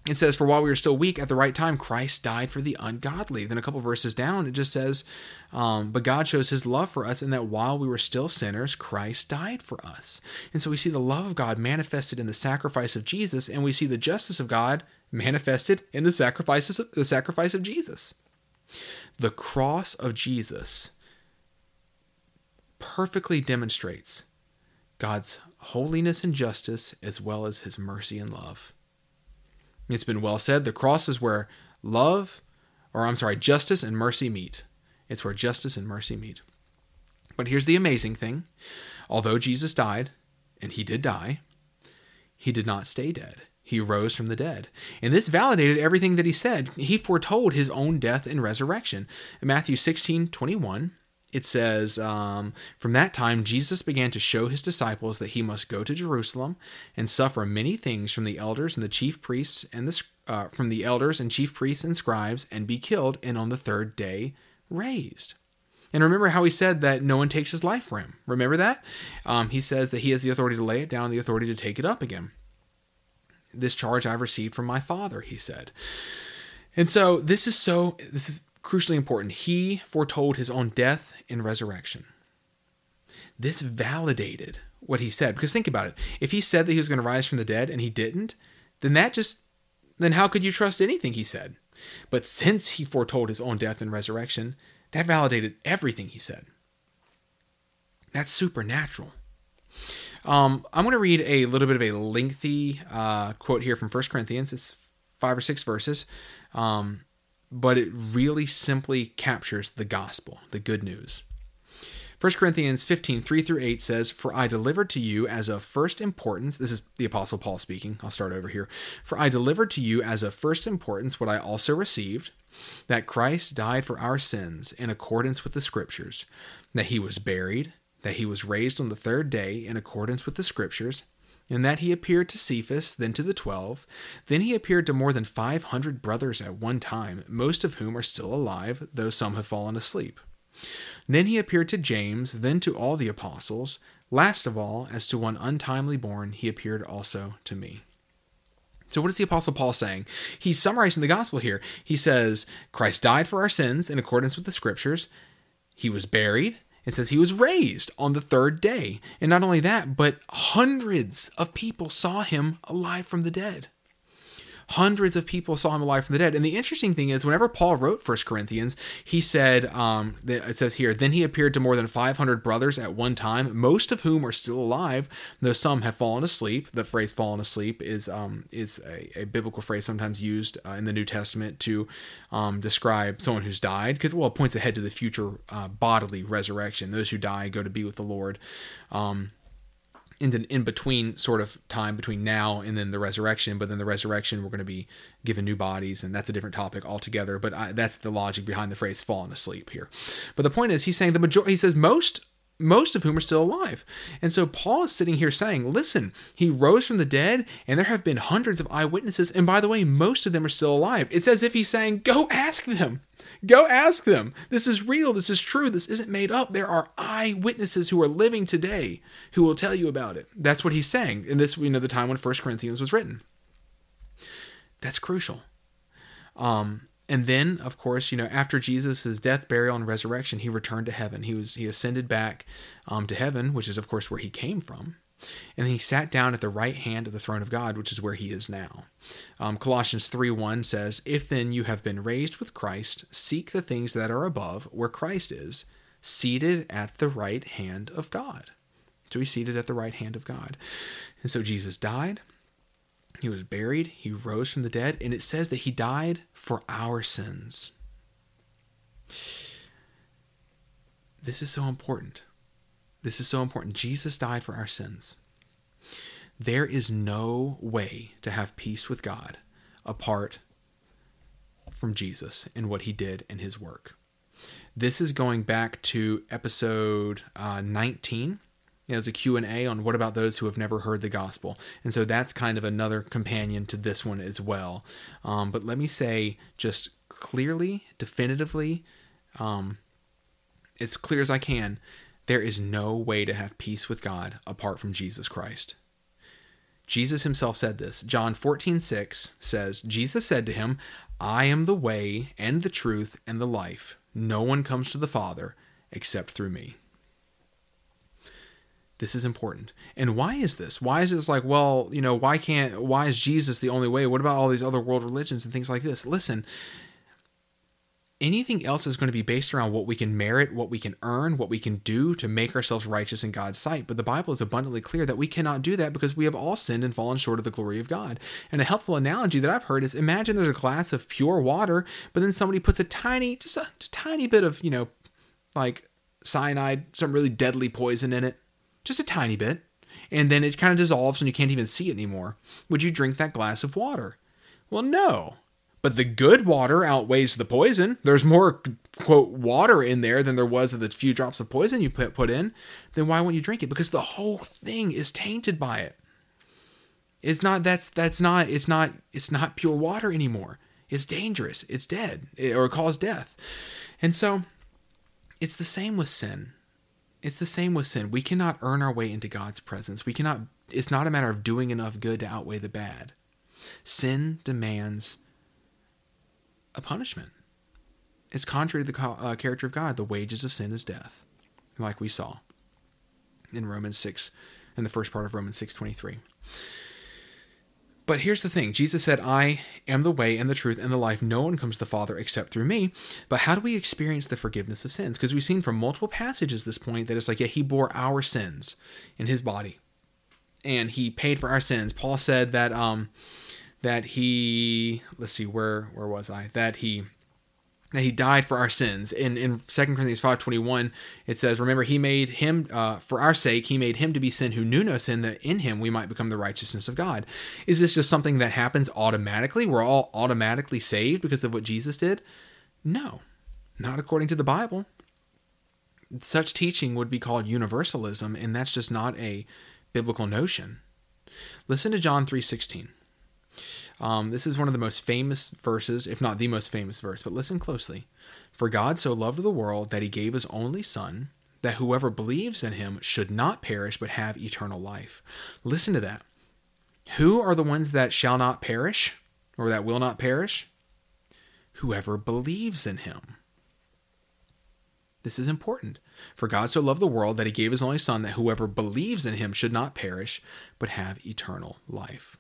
it says, For while we were still weak, at the right time, Christ died for the ungodly. Then a couple verses down, it just says, um, But God shows his love for us in that while we were still sinners, Christ died for us. And so we see the love of God manifested in the sacrifice of Jesus, and we see the justice of God manifested in the sacrifices the sacrifice of Jesus. The cross of Jesus perfectly demonstrates God's holiness and justice as well as his mercy and love. It's been well said the cross is where love, or I'm sorry, justice and mercy meet. It's where justice and mercy meet. But here's the amazing thing although Jesus died, and he did die, he did not stay dead. He rose from the dead. And this validated everything that he said. He foretold his own death and resurrection. In Matthew 16 21, it says, um, From that time, Jesus began to show his disciples that he must go to Jerusalem and suffer many things from the elders and the chief priests and the uh, from the elders and chief priests and scribes, and be killed, and on the third day raised. And remember how he said that no one takes his life from him. Remember that? Um, he says that he has the authority to lay it down, the authority to take it up again. This charge I've received from my Father, he said. And so this is so this is crucially important. He foretold his own death and resurrection. This validated what he said. Because think about it. If he said that he was going to rise from the dead and he didn't, then that just, then how could you trust anything he said? But since he foretold his own death and resurrection, that validated everything he said. That's supernatural. Um, I'm going to read a little bit of a lengthy uh, quote here from 1 Corinthians. It's five or six verses. Um, but it really simply captures the gospel, the good news. 1 Corinthians 15, 3 through 8 says, For I delivered to you as of first importance, this is the Apostle Paul speaking, I'll start over here. For I delivered to you as of first importance what I also received, that Christ died for our sins in accordance with the Scriptures, that he was buried, that he was raised on the third day in accordance with the Scriptures, and that he appeared to Cephas, then to the twelve. Then he appeared to more than five hundred brothers at one time, most of whom are still alive, though some have fallen asleep. Then he appeared to James, then to all the apostles. Last of all, as to one untimely born, he appeared also to me. So, what is the Apostle Paul saying? He's summarizing the gospel here. He says, Christ died for our sins in accordance with the scriptures. He was buried. It says he was raised on the third day. And not only that, but hundreds of people saw him alive from the dead. Hundreds of people saw him alive from the dead. And the interesting thing is, whenever Paul wrote First Corinthians, he said, um, it says here, then he appeared to more than 500 brothers at one time, most of whom are still alive, though some have fallen asleep. The phrase "fallen asleep" is um, is a, a, biblical phrase sometimes used uh, in the New Testament to um, describe someone who's died, because well, it points ahead to the future uh, bodily resurrection. Those who die go to be with the Lord. Um, in the in between sort of time between now and then the resurrection but then the resurrection we're going to be given new bodies and that's a different topic altogether but I, that's the logic behind the phrase fallen asleep here. But the point is he's saying the majority he says most most of whom are still alive. And so Paul is sitting here saying, listen, he rose from the dead, and there have been hundreds of eyewitnesses. And by the way, most of them are still alive. It's as if he's saying, go ask them. Go ask them. This is real. This is true. This isn't made up. There are eyewitnesses who are living today who will tell you about it. That's what he's saying. And this, you know, the time when First Corinthians was written. That's crucial. Um, and then, of course, you know, after Jesus' death, burial, and resurrection, he returned to heaven. He was he ascended back um, to heaven, which is, of course, where he came from. And he sat down at the right hand of the throne of God, which is where he is now. Um, Colossians 3 1 says, If then you have been raised with Christ, seek the things that are above, where Christ is, seated at the right hand of God. So he's seated at the right hand of God. And so Jesus died, he was buried, he rose from the dead, and it says that he died for our sins. This is so important. This is so important. Jesus died for our sins. There is no way to have peace with God apart from Jesus and what he did and his work. This is going back to episode uh, 19 as a Q&A on what about those who have never heard the gospel. And so that's kind of another companion to this one as well. Um, but let me say just clearly, definitively, um, as clear as I can, there is no way to have peace with God apart from Jesus Christ. Jesus himself said this. John 14, 6 says, Jesus said to him, I am the way and the truth and the life. No one comes to the Father except through me. This is important. And why is this? Why is this like, well, you know, why can't, why is Jesus the only way? What about all these other world religions and things like this? Listen, anything else is going to be based around what we can merit, what we can earn, what we can do to make ourselves righteous in God's sight. But the Bible is abundantly clear that we cannot do that because we have all sinned and fallen short of the glory of God. And a helpful analogy that I've heard is imagine there's a glass of pure water, but then somebody puts a tiny, just a, just a tiny bit of, you know, like cyanide, some really deadly poison in it just a tiny bit, and then it kind of dissolves and you can't even see it anymore. Would you drink that glass of water? Well, no. But the good water outweighs the poison. There's more, quote, water in there than there was of the few drops of poison you put, put in. Then why won't you drink it? Because the whole thing is tainted by it. It's not, that's, that's not, it's not, it's not pure water anymore. It's dangerous. It's dead it, or it cause death. And so it's the same with sin. It's the same with sin. We cannot earn our way into God's presence. We cannot it's not a matter of doing enough good to outweigh the bad. Sin demands a punishment. It's contrary to the uh, character of God. The wages of sin is death, like we saw in Romans 6 in the first part of Romans 6:23. But here's the thing Jesus said, I am the way and the truth and the life. No one comes to the Father except through me. But how do we experience the forgiveness of sins? Because we've seen from multiple passages this point that it's like, yeah, he bore our sins in his body and he paid for our sins. Paul said that, um, that he, let's see, where, where was I? That he, that he died for our sins. In in 2 Corinthians 5:21, it says, "Remember he made him uh, for our sake, he made him to be sin who knew no sin that in him we might become the righteousness of God." Is this just something that happens automatically? We're all automatically saved because of what Jesus did? No. Not according to the Bible. Such teaching would be called universalism, and that's just not a biblical notion. Listen to John 3:16. Um, this is one of the most famous verses, if not the most famous verse, but listen closely. For God so loved the world that he gave his only Son, that whoever believes in him should not perish but have eternal life. Listen to that. Who are the ones that shall not perish or that will not perish? Whoever believes in him. This is important. For God so loved the world that he gave his only Son, that whoever believes in him should not perish, but have eternal life.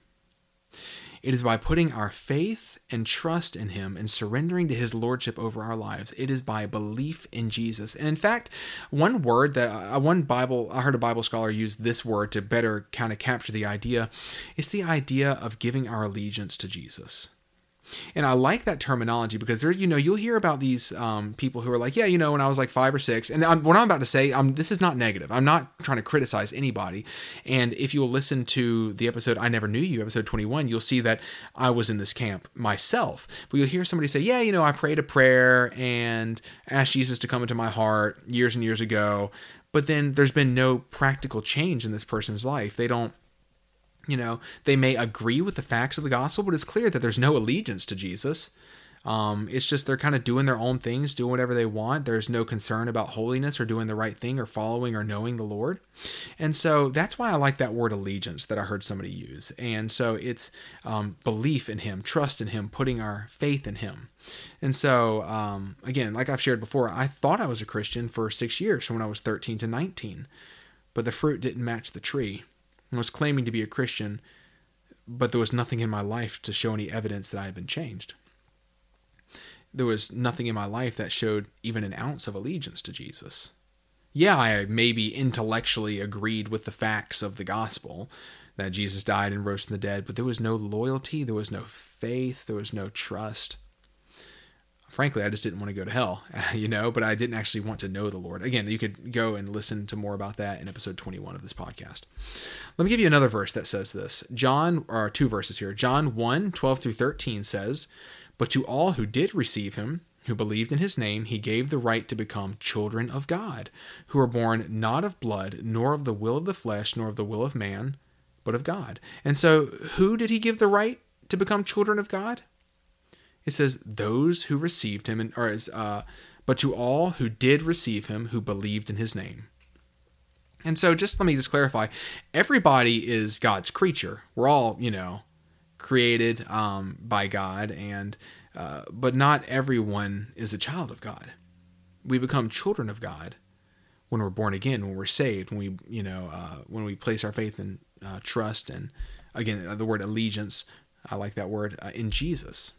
It is by putting our faith and trust in Him and surrendering to His Lordship over our lives. It is by belief in Jesus. And in fact, one word that uh, one Bible, I heard a Bible scholar use this word to better kind of capture the idea. It's the idea of giving our allegiance to Jesus. And I like that terminology because there, you know, you'll hear about these um, people who are like, yeah, you know, when I was like five or six, and I'm, what I'm about to say, I'm, this is not negative. I'm not trying to criticize anybody. And if you'll listen to the episode I Never Knew You, episode 21, you'll see that I was in this camp myself. But you'll hear somebody say, yeah, you know, I prayed a prayer and asked Jesus to come into my heart years and years ago. But then there's been no practical change in this person's life. They don't you know, they may agree with the facts of the gospel, but it's clear that there's no allegiance to Jesus. Um, it's just they're kind of doing their own things, doing whatever they want. There's no concern about holiness or doing the right thing or following or knowing the Lord. And so that's why I like that word allegiance that I heard somebody use. And so it's um, belief in Him, trust in Him, putting our faith in Him. And so, um, again, like I've shared before, I thought I was a Christian for six years from when I was 13 to 19, but the fruit didn't match the tree. I was claiming to be a Christian, but there was nothing in my life to show any evidence that I had been changed. There was nothing in my life that showed even an ounce of allegiance to Jesus. Yeah, I maybe intellectually agreed with the facts of the gospel that Jesus died and rose from the dead, but there was no loyalty, there was no faith, there was no trust frankly, I just didn't want to go to hell, you know, but I didn't actually want to know the Lord. Again, you could go and listen to more about that in episode 21 of this podcast. Let me give you another verse that says this. John, or two verses here. John 1 12 through 13 says, But to all who did receive him, who believed in his name, he gave the right to become children of God, who are born not of blood, nor of the will of the flesh, nor of the will of man, but of God. And so, who did he give the right to become children of God? It says those who received him, and, or uh, but to all who did receive him, who believed in his name. And so, just let me just clarify: everybody is God's creature. We're all, you know, created um, by God, and uh, but not everyone is a child of God. We become children of God when we're born again, when we're saved, when we, you know, uh, when we place our faith and uh, trust, and again, the word allegiance. I like that word uh, in Jesus.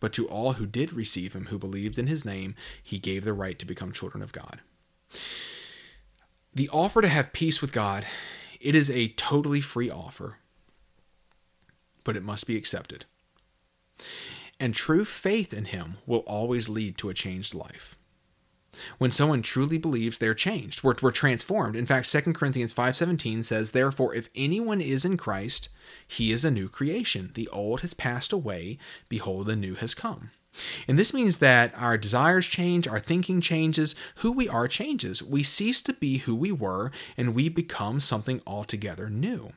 But to all who did receive him, who believed in his name, he gave the right to become children of God. The offer to have peace with God, it is a totally free offer, but it must be accepted. And true faith in him will always lead to a changed life. When someone truly believes, they're changed. We're, we're transformed. In fact, 2 Corinthians 5.17 says, Therefore, if anyone is in Christ, he is a new creation. The old has passed away. Behold, the new has come. And this means that our desires change, our thinking changes, who we are changes. We cease to be who we were, and we become something altogether new.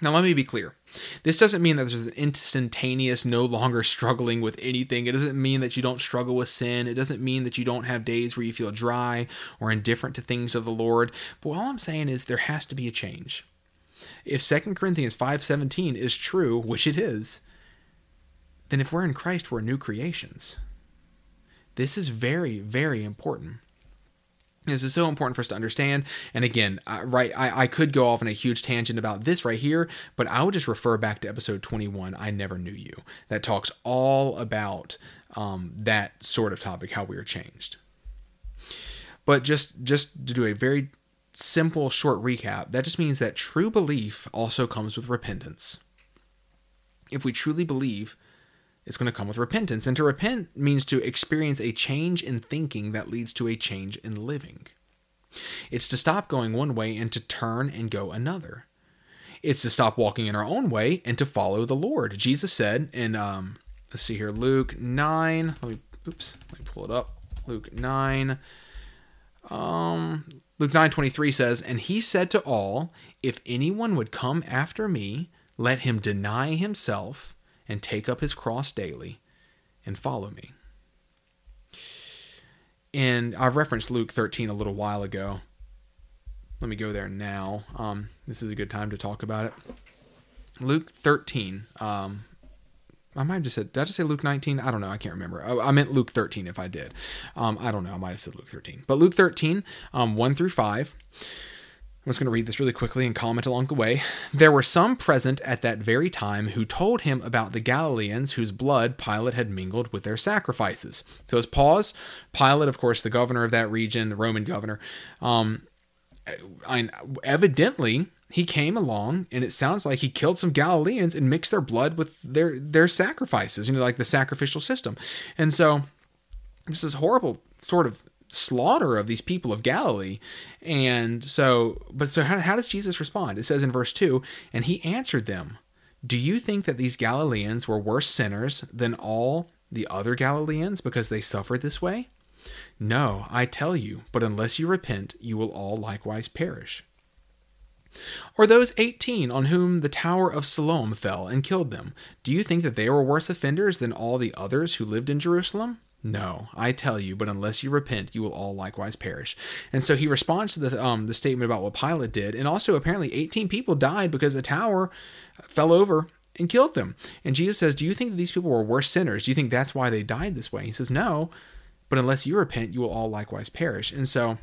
Now, let me be clear. This doesn't mean that there's an instantaneous, no longer struggling with anything. It doesn't mean that you don't struggle with sin. It doesn't mean that you don't have days where you feel dry or indifferent to things of the Lord. But all I'm saying is there has to be a change. If 2 Corinthians 5:17 is true, which it is, then if we're in Christ, we're new creations. This is very, very important. This is so important for us to understand. And again, right, I, I could go off on a huge tangent about this right here, but I would just refer back to episode 21, I Never Knew You, that talks all about um, that sort of topic, how we are changed. But just just to do a very simple, short recap, that just means that true belief also comes with repentance. If we truly believe, it's going to come with repentance. And to repent means to experience a change in thinking that leads to a change in living. It's to stop going one way and to turn and go another. It's to stop walking in our own way and to follow the Lord. Jesus said in, um, let's see here, Luke 9. Let me, oops, let me pull it up. Luke 9. Um, Luke 9 23 says, And he said to all, If anyone would come after me, let him deny himself and take up his cross daily and follow me. And I referenced Luke 13 a little while ago. Let me go there now. Um, this is a good time to talk about it. Luke 13. Um, I might have just said, did I just say Luke 19? I don't know. I can't remember. I, I meant Luke 13 if I did. Um, I don't know. I might have said Luke 13. But Luke 13, um, 1 through 5. I'm just going to read this really quickly and comment along the way. There were some present at that very time who told him about the Galileans whose blood Pilate had mingled with their sacrifices. So, as pause, Pilate, of course, the governor of that region, the Roman governor, um, I, evidently he came along and it sounds like he killed some Galileans and mixed their blood with their their sacrifices, you know, like the sacrificial system. And so, this is horrible sort of slaughter of these people of Galilee. And so, but so how, how does Jesus respond? It says in verse 2 And he answered them, Do you think that these Galileans were worse sinners than all the other Galileans because they suffered this way? No, I tell you, but unless you repent, you will all likewise perish. Or those 18 on whom the tower of Siloam fell and killed them, do you think that they were worse offenders than all the others who lived in Jerusalem? No, I tell you, but unless you repent, you will all likewise perish. And so he responds to the um, the statement about what Pilate did, and also apparently 18 people died because a tower fell over and killed them. And Jesus says, "Do you think that these people were worse sinners? Do you think that's why they died this way?" He says, "No, but unless you repent, you will all likewise perish." And so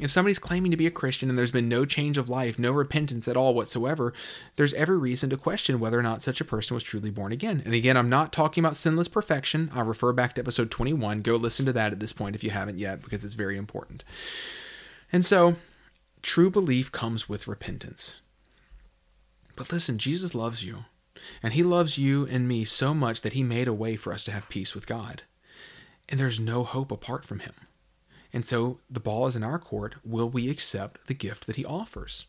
if somebody's claiming to be a Christian and there's been no change of life, no repentance at all whatsoever, there's every reason to question whether or not such a person was truly born again. And again, I'm not talking about sinless perfection. I'll refer back to episode 21. Go listen to that at this point if you haven't yet, because it's very important. And so, true belief comes with repentance. But listen, Jesus loves you. And he loves you and me so much that he made a way for us to have peace with God. And there's no hope apart from him. And so the ball is in our court. Will we accept the gift that he offers?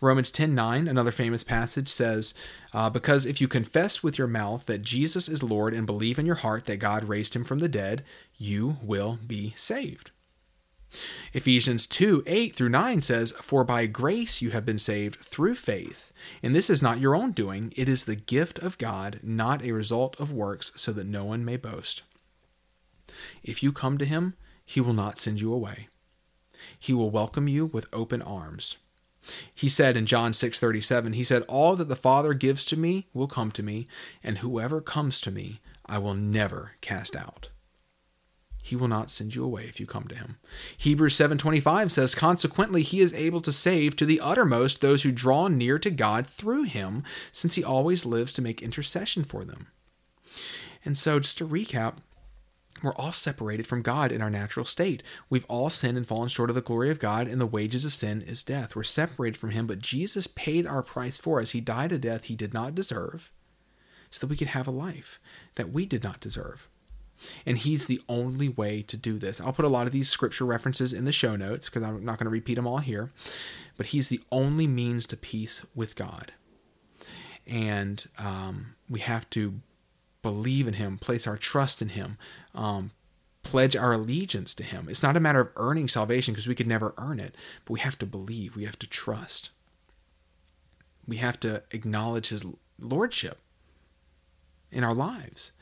Romans 10:9, another famous passage says, uh, "Because if you confess with your mouth that Jesus is Lord and believe in your heart that God raised him from the dead, you will be saved." Ephesians 2 8 through 9 says, For by grace you have been saved through faith. And this is not your own doing, it is the gift of God, not a result of works, so that no one may boast. If you come to him, he will not send you away. He will welcome you with open arms. He said in John 6:37, he said, "All that the Father gives to me will come to me, and whoever comes to me, I will never cast out." He will not send you away if you come to him. Hebrews 7:25 says, "Consequently, he is able to save to the uttermost those who draw near to God through him, since he always lives to make intercession for them." And so, just to recap, we're all separated from God in our natural state. We've all sinned and fallen short of the glory of God, and the wages of sin is death. We're separated from Him, but Jesus paid our price for us. He died a death He did not deserve so that we could have a life that we did not deserve. And He's the only way to do this. I'll put a lot of these scripture references in the show notes because I'm not going to repeat them all here, but He's the only means to peace with God. And um, we have to believe in Him, place our trust in Him, um, pledge our allegiance to Him. It's not a matter of earning salvation because we could never earn it, but we have to believe, we have to trust. We have to acknowledge His Lordship in our lives.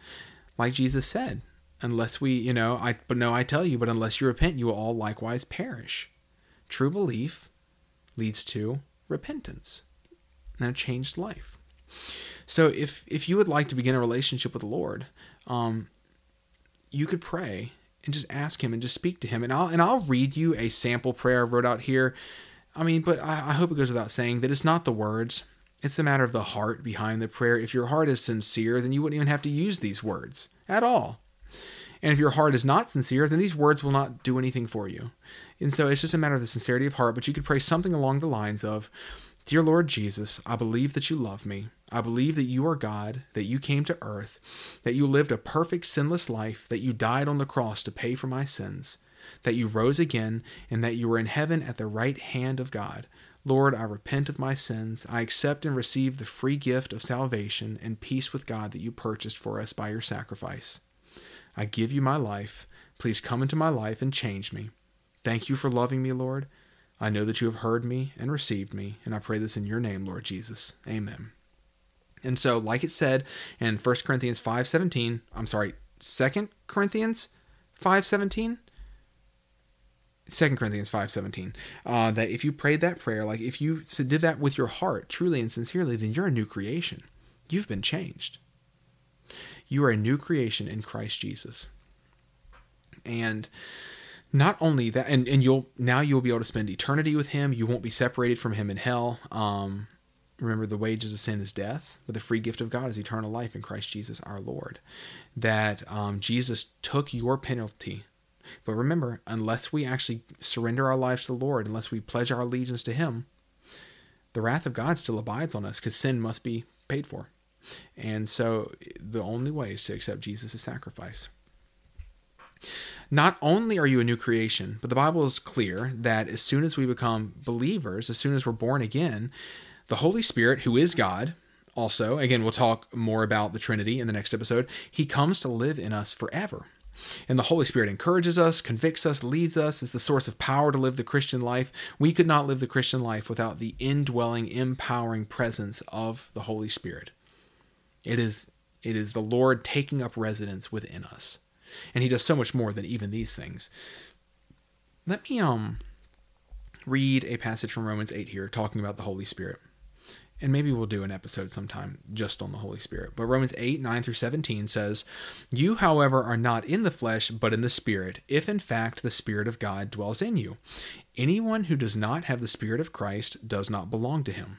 Like Jesus said, unless we, you know, I but no, I tell you, but unless you repent, you will all likewise perish. True belief leads to repentance and a changed life. So if if you would like to begin a relationship with the Lord, um, you could pray and just ask Him and just speak to Him. And I'll and I'll read you a sample prayer I wrote out here. I mean, but I, I hope it goes without saying that it's not the words. It's a matter of the heart behind the prayer. If your heart is sincere, then you wouldn't even have to use these words at all. And if your heart is not sincere, then these words will not do anything for you. And so it's just a matter of the sincerity of heart. But you could pray something along the lines of Dear Lord Jesus, I believe that you love me. I believe that you are God, that you came to earth, that you lived a perfect, sinless life, that you died on the cross to pay for my sins, that you rose again, and that you are in heaven at the right hand of God. Lord, I repent of my sins. I accept and receive the free gift of salvation and peace with God that you purchased for us by your sacrifice. I give you my life. Please come into my life and change me. Thank you for loving me, Lord. I know that you have heard me and received me, and I pray this in your name, Lord Jesus. Amen. And so, like it said in 1 Corinthians 5:17, I'm sorry, 2 Corinthians 5:17, Second Corinthians five seventeen. Uh, that if you prayed that prayer, like if you did that with your heart, truly and sincerely, then you're a new creation. You've been changed. You are a new creation in Christ Jesus. And not only that, and, and you'll now you'll be able to spend eternity with Him. You won't be separated from Him in hell. Um, remember, the wages of sin is death, but the free gift of God is eternal life in Christ Jesus our Lord. That um, Jesus took your penalty but remember, unless we actually surrender our lives to the Lord, unless we pledge our allegiance to Him, the wrath of God still abides on us because sin must be paid for. And so the only way is to accept Jesus' sacrifice. Not only are you a new creation, but the Bible is clear that as soon as we become believers, as soon as we're born again, the Holy Spirit, who is God, also, again, we'll talk more about the Trinity in the next episode, he comes to live in us forever. And the Holy Spirit encourages us, convicts us, leads us, is the source of power to live the Christian life. We could not live the Christian life without the indwelling, empowering presence of the Holy Spirit. It is it is the Lord taking up residence within us. And he does so much more than even these things. Let me um read a passage from Romans 8 here talking about the Holy Spirit and maybe we'll do an episode sometime just on the Holy Spirit. But Romans 8, 9 through 17 says, You, however, are not in the flesh, but in the Spirit, if in fact the Spirit of God dwells in you. Anyone who does not have the Spirit of Christ does not belong to him.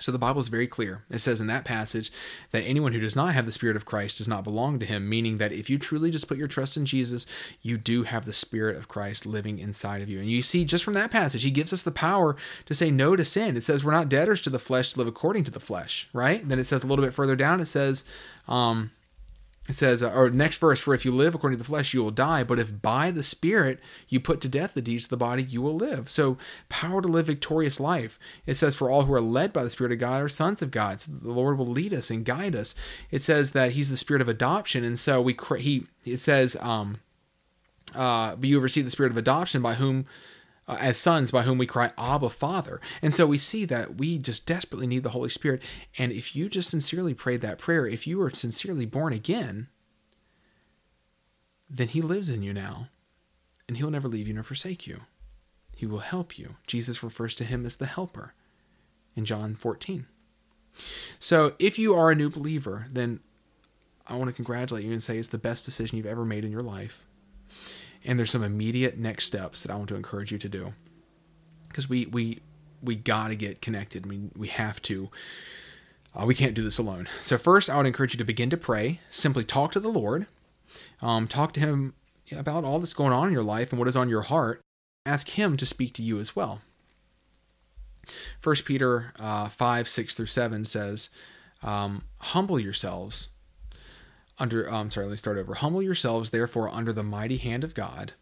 So the Bible is very clear. It says in that passage that anyone who does not have the Spirit of Christ does not belong to him, meaning that if you truly just put your trust in Jesus, you do have the Spirit of Christ living inside of you. And you see, just from that passage, he gives us the power to say no to sin. It says we're not debtors to the flesh to live according to the flesh, right? Then it says a little bit further down, it says, um, it says, uh, or next verse, for if you live according to the flesh, you will die. But if by the Spirit you put to death the deeds of the body, you will live. So, power to live victorious life. It says, for all who are led by the Spirit of God are sons of God. So the Lord will lead us and guide us. It says that He's the Spirit of adoption, and so we. He. It says, um, uh, but you have received the Spirit of adoption, by whom uh, as sons by whom we cry abba father. And so we see that we just desperately need the holy spirit. And if you just sincerely prayed that prayer if you were sincerely born again then he lives in you now. And he'll never leave you nor forsake you. He will help you. Jesus refers to him as the helper in john 14 so if you are a new believer then i want to congratulate you and say it's the best decision you've ever made in your life and there's some immediate next steps that I want to encourage you to do because we we we got to get connected. Mean, we have to. Uh, we can't do this alone. So first, I would encourage you to begin to pray. Simply talk to the Lord. Um, talk to Him about all that's going on in your life and what is on your heart. Ask Him to speak to you as well. First Peter uh, five six through seven says, um, "Humble yourselves under um, sorry, let me start over. Humble yourselves therefore under the mighty hand of God,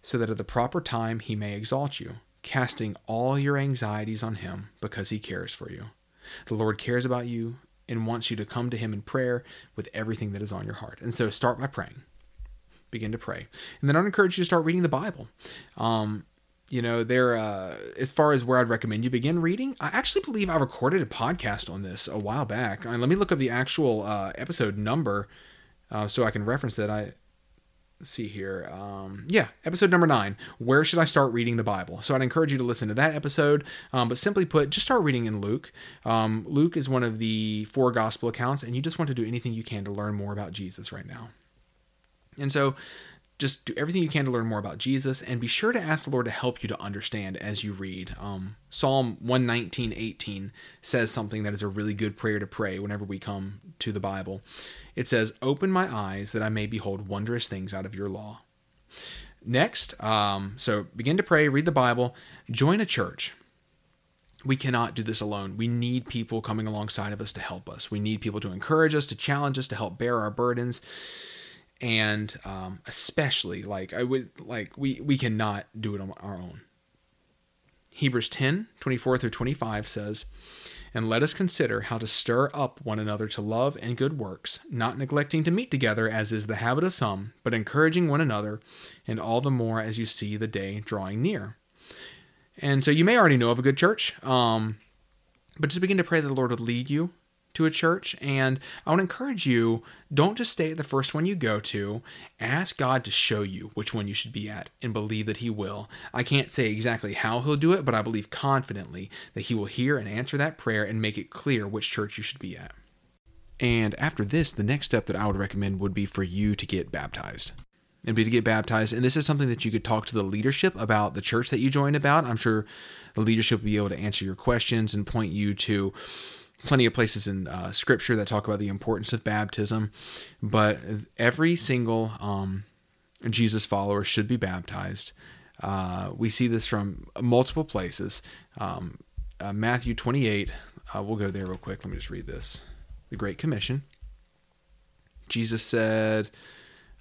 so that at the proper time he may exalt you, casting all your anxieties on him because he cares for you. The Lord cares about you and wants you to come to him in prayer with everything that is on your heart. And so start by praying. Begin to pray. And then I'd encourage you to start reading the Bible. Um, you know there uh, as far as where i'd recommend you begin reading i actually believe i recorded a podcast on this a while back. Let me look up the actual uh, episode number uh, so i can reference it i see here. Um, yeah episode number nine where should i start reading the bible? So i'd encourage you to listen to that episode um, but simply put just start reading in luke. Um, luke is one of the four gospel accounts and you just want to do anything you can to learn more about jesus right now. And so just do everything you can to learn more about Jesus and be sure to ask the Lord to help you to understand as you read. Um, Psalm 119, 18 says something that is a really good prayer to pray whenever we come to the Bible. It says, Open my eyes that I may behold wondrous things out of your law. Next, um, so begin to pray, read the Bible, join a church. We cannot do this alone. We need people coming alongside of us to help us. We need people to encourage us, to challenge us, to help bear our burdens and um, especially like I would like we we cannot do it on our own. Hebrews 10, 24 through 25 says, And let us consider how to stir up one another to love and good works, not neglecting to meet together as is the habit of some, but encouraging one another, and all the more as you see the day drawing near. And so you may already know of a good church, um, but just begin to pray that the Lord would lead you to a church. And I would encourage you don't just stay at the first one you go to. Ask God to show you which one you should be at and believe that He will. I can't say exactly how He'll do it, but I believe confidently that He will hear and answer that prayer and make it clear which church you should be at. And after this, the next step that I would recommend would be for you to get baptized and be to get baptized. And this is something that you could talk to the leadership about the church that you join about. I'm sure the leadership will be able to answer your questions and point you to plenty of places in uh, scripture that talk about the importance of baptism, but every single um, Jesus follower should be baptized. Uh, we see this from multiple places. Um, uh, Matthew 28, uh, we'll go there real quick. Let me just read this. The Great Commission. Jesus said,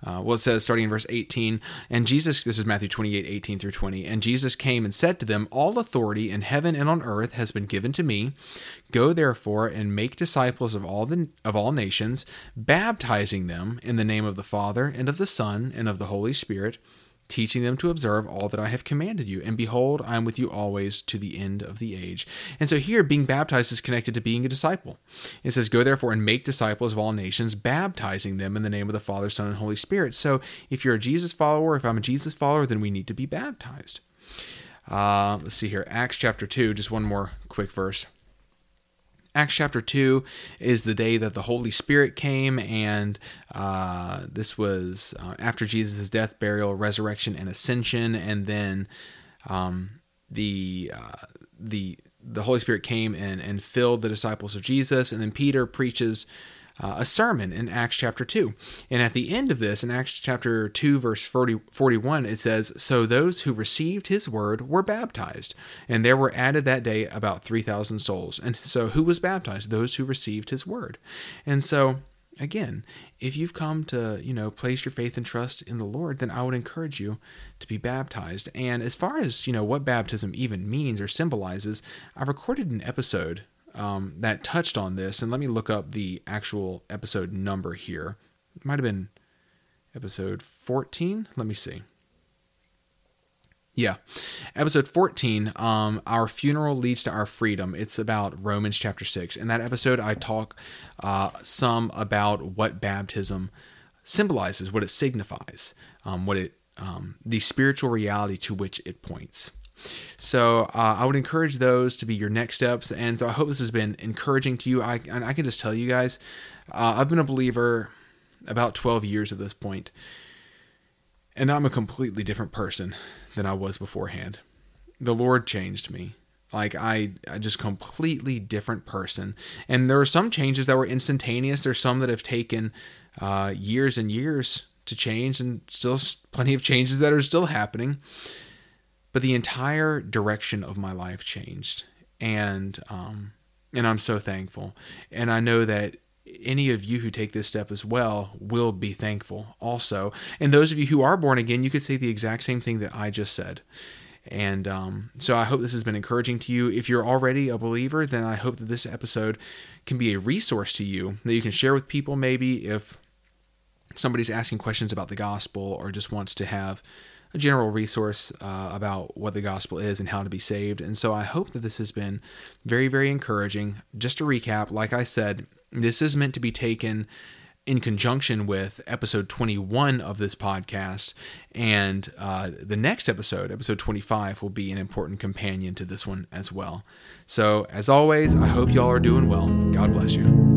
uh, well, it says, starting in verse 18, and Jesus, this is Matthew 28, 18 through 20, and Jesus came and said to them, All authority in heaven and on earth has been given to me. Go therefore and make disciples of all the of all nations, baptizing them in the name of the Father and of the Son and of the Holy Spirit teaching them to observe all that I have commanded you. And behold, I am with you always to the end of the age. And so here, being baptized is connected to being a disciple. It says, Go therefore and make disciples of all nations, baptizing them in the name of the Father, Son, and Holy Spirit. So if you're a Jesus follower, if I'm a Jesus follower, then we need to be baptized. Uh, let's see here. Acts chapter 2, just one more quick verse. Acts chapter 2 is the day that the Holy Spirit came, and uh, this was uh, after Jesus' death, burial, resurrection, and ascension. And then um, the, uh, the, the Holy Spirit came and, and filled the disciples of Jesus. And then Peter preaches uh, a sermon in Acts chapter 2. And at the end of this, in Acts chapter 2, verse 40, 41, it says, So those who received his word were baptized, and there were added that day about 3,000 souls. And so who was baptized? Those who received his word. And so again, if you've come to, you know, place your faith and trust in the Lord, then I would encourage you to be baptized. And as far as, you know, what baptism even means or symbolizes, I've recorded an episode um, that touched on this. And let me look up the actual episode number here. It might have been episode 14. Let me see. Yeah. Episode 14, um, Our Funeral Leads to Our Freedom. It's about Romans chapter 6. In that episode, I talk uh, some about what baptism symbolizes, what it signifies, um, what it, um, the spiritual reality to which it points. So uh, I would encourage those to be your next steps. And so I hope this has been encouraging to you. I, I can just tell you guys, uh, I've been a believer about 12 years at this point, and I'm a completely different person than I was beforehand. The Lord changed me. Like I, I just completely different person. And there are some changes that were instantaneous. There's some that have taken uh, years and years to change, and still plenty of changes that are still happening but the entire direction of my life changed and um, and I'm so thankful and I know that any of you who take this step as well will be thankful also and those of you who are born again you could say the exact same thing that I just said and um, so I hope this has been encouraging to you. If you're already a believer, then I hope that this episode can be a resource to you that you can share with people. Maybe if somebody's asking questions about the gospel or just wants to have a general resource uh, about what the gospel is and how to be saved. And so I hope that this has been very, very encouraging. Just to recap, like I said, this is meant to be taken in conjunction with episode 21 of this podcast. And uh, the next episode, episode 25, will be an important companion to this one as well. So, as always, I hope y'all are doing well. God bless you.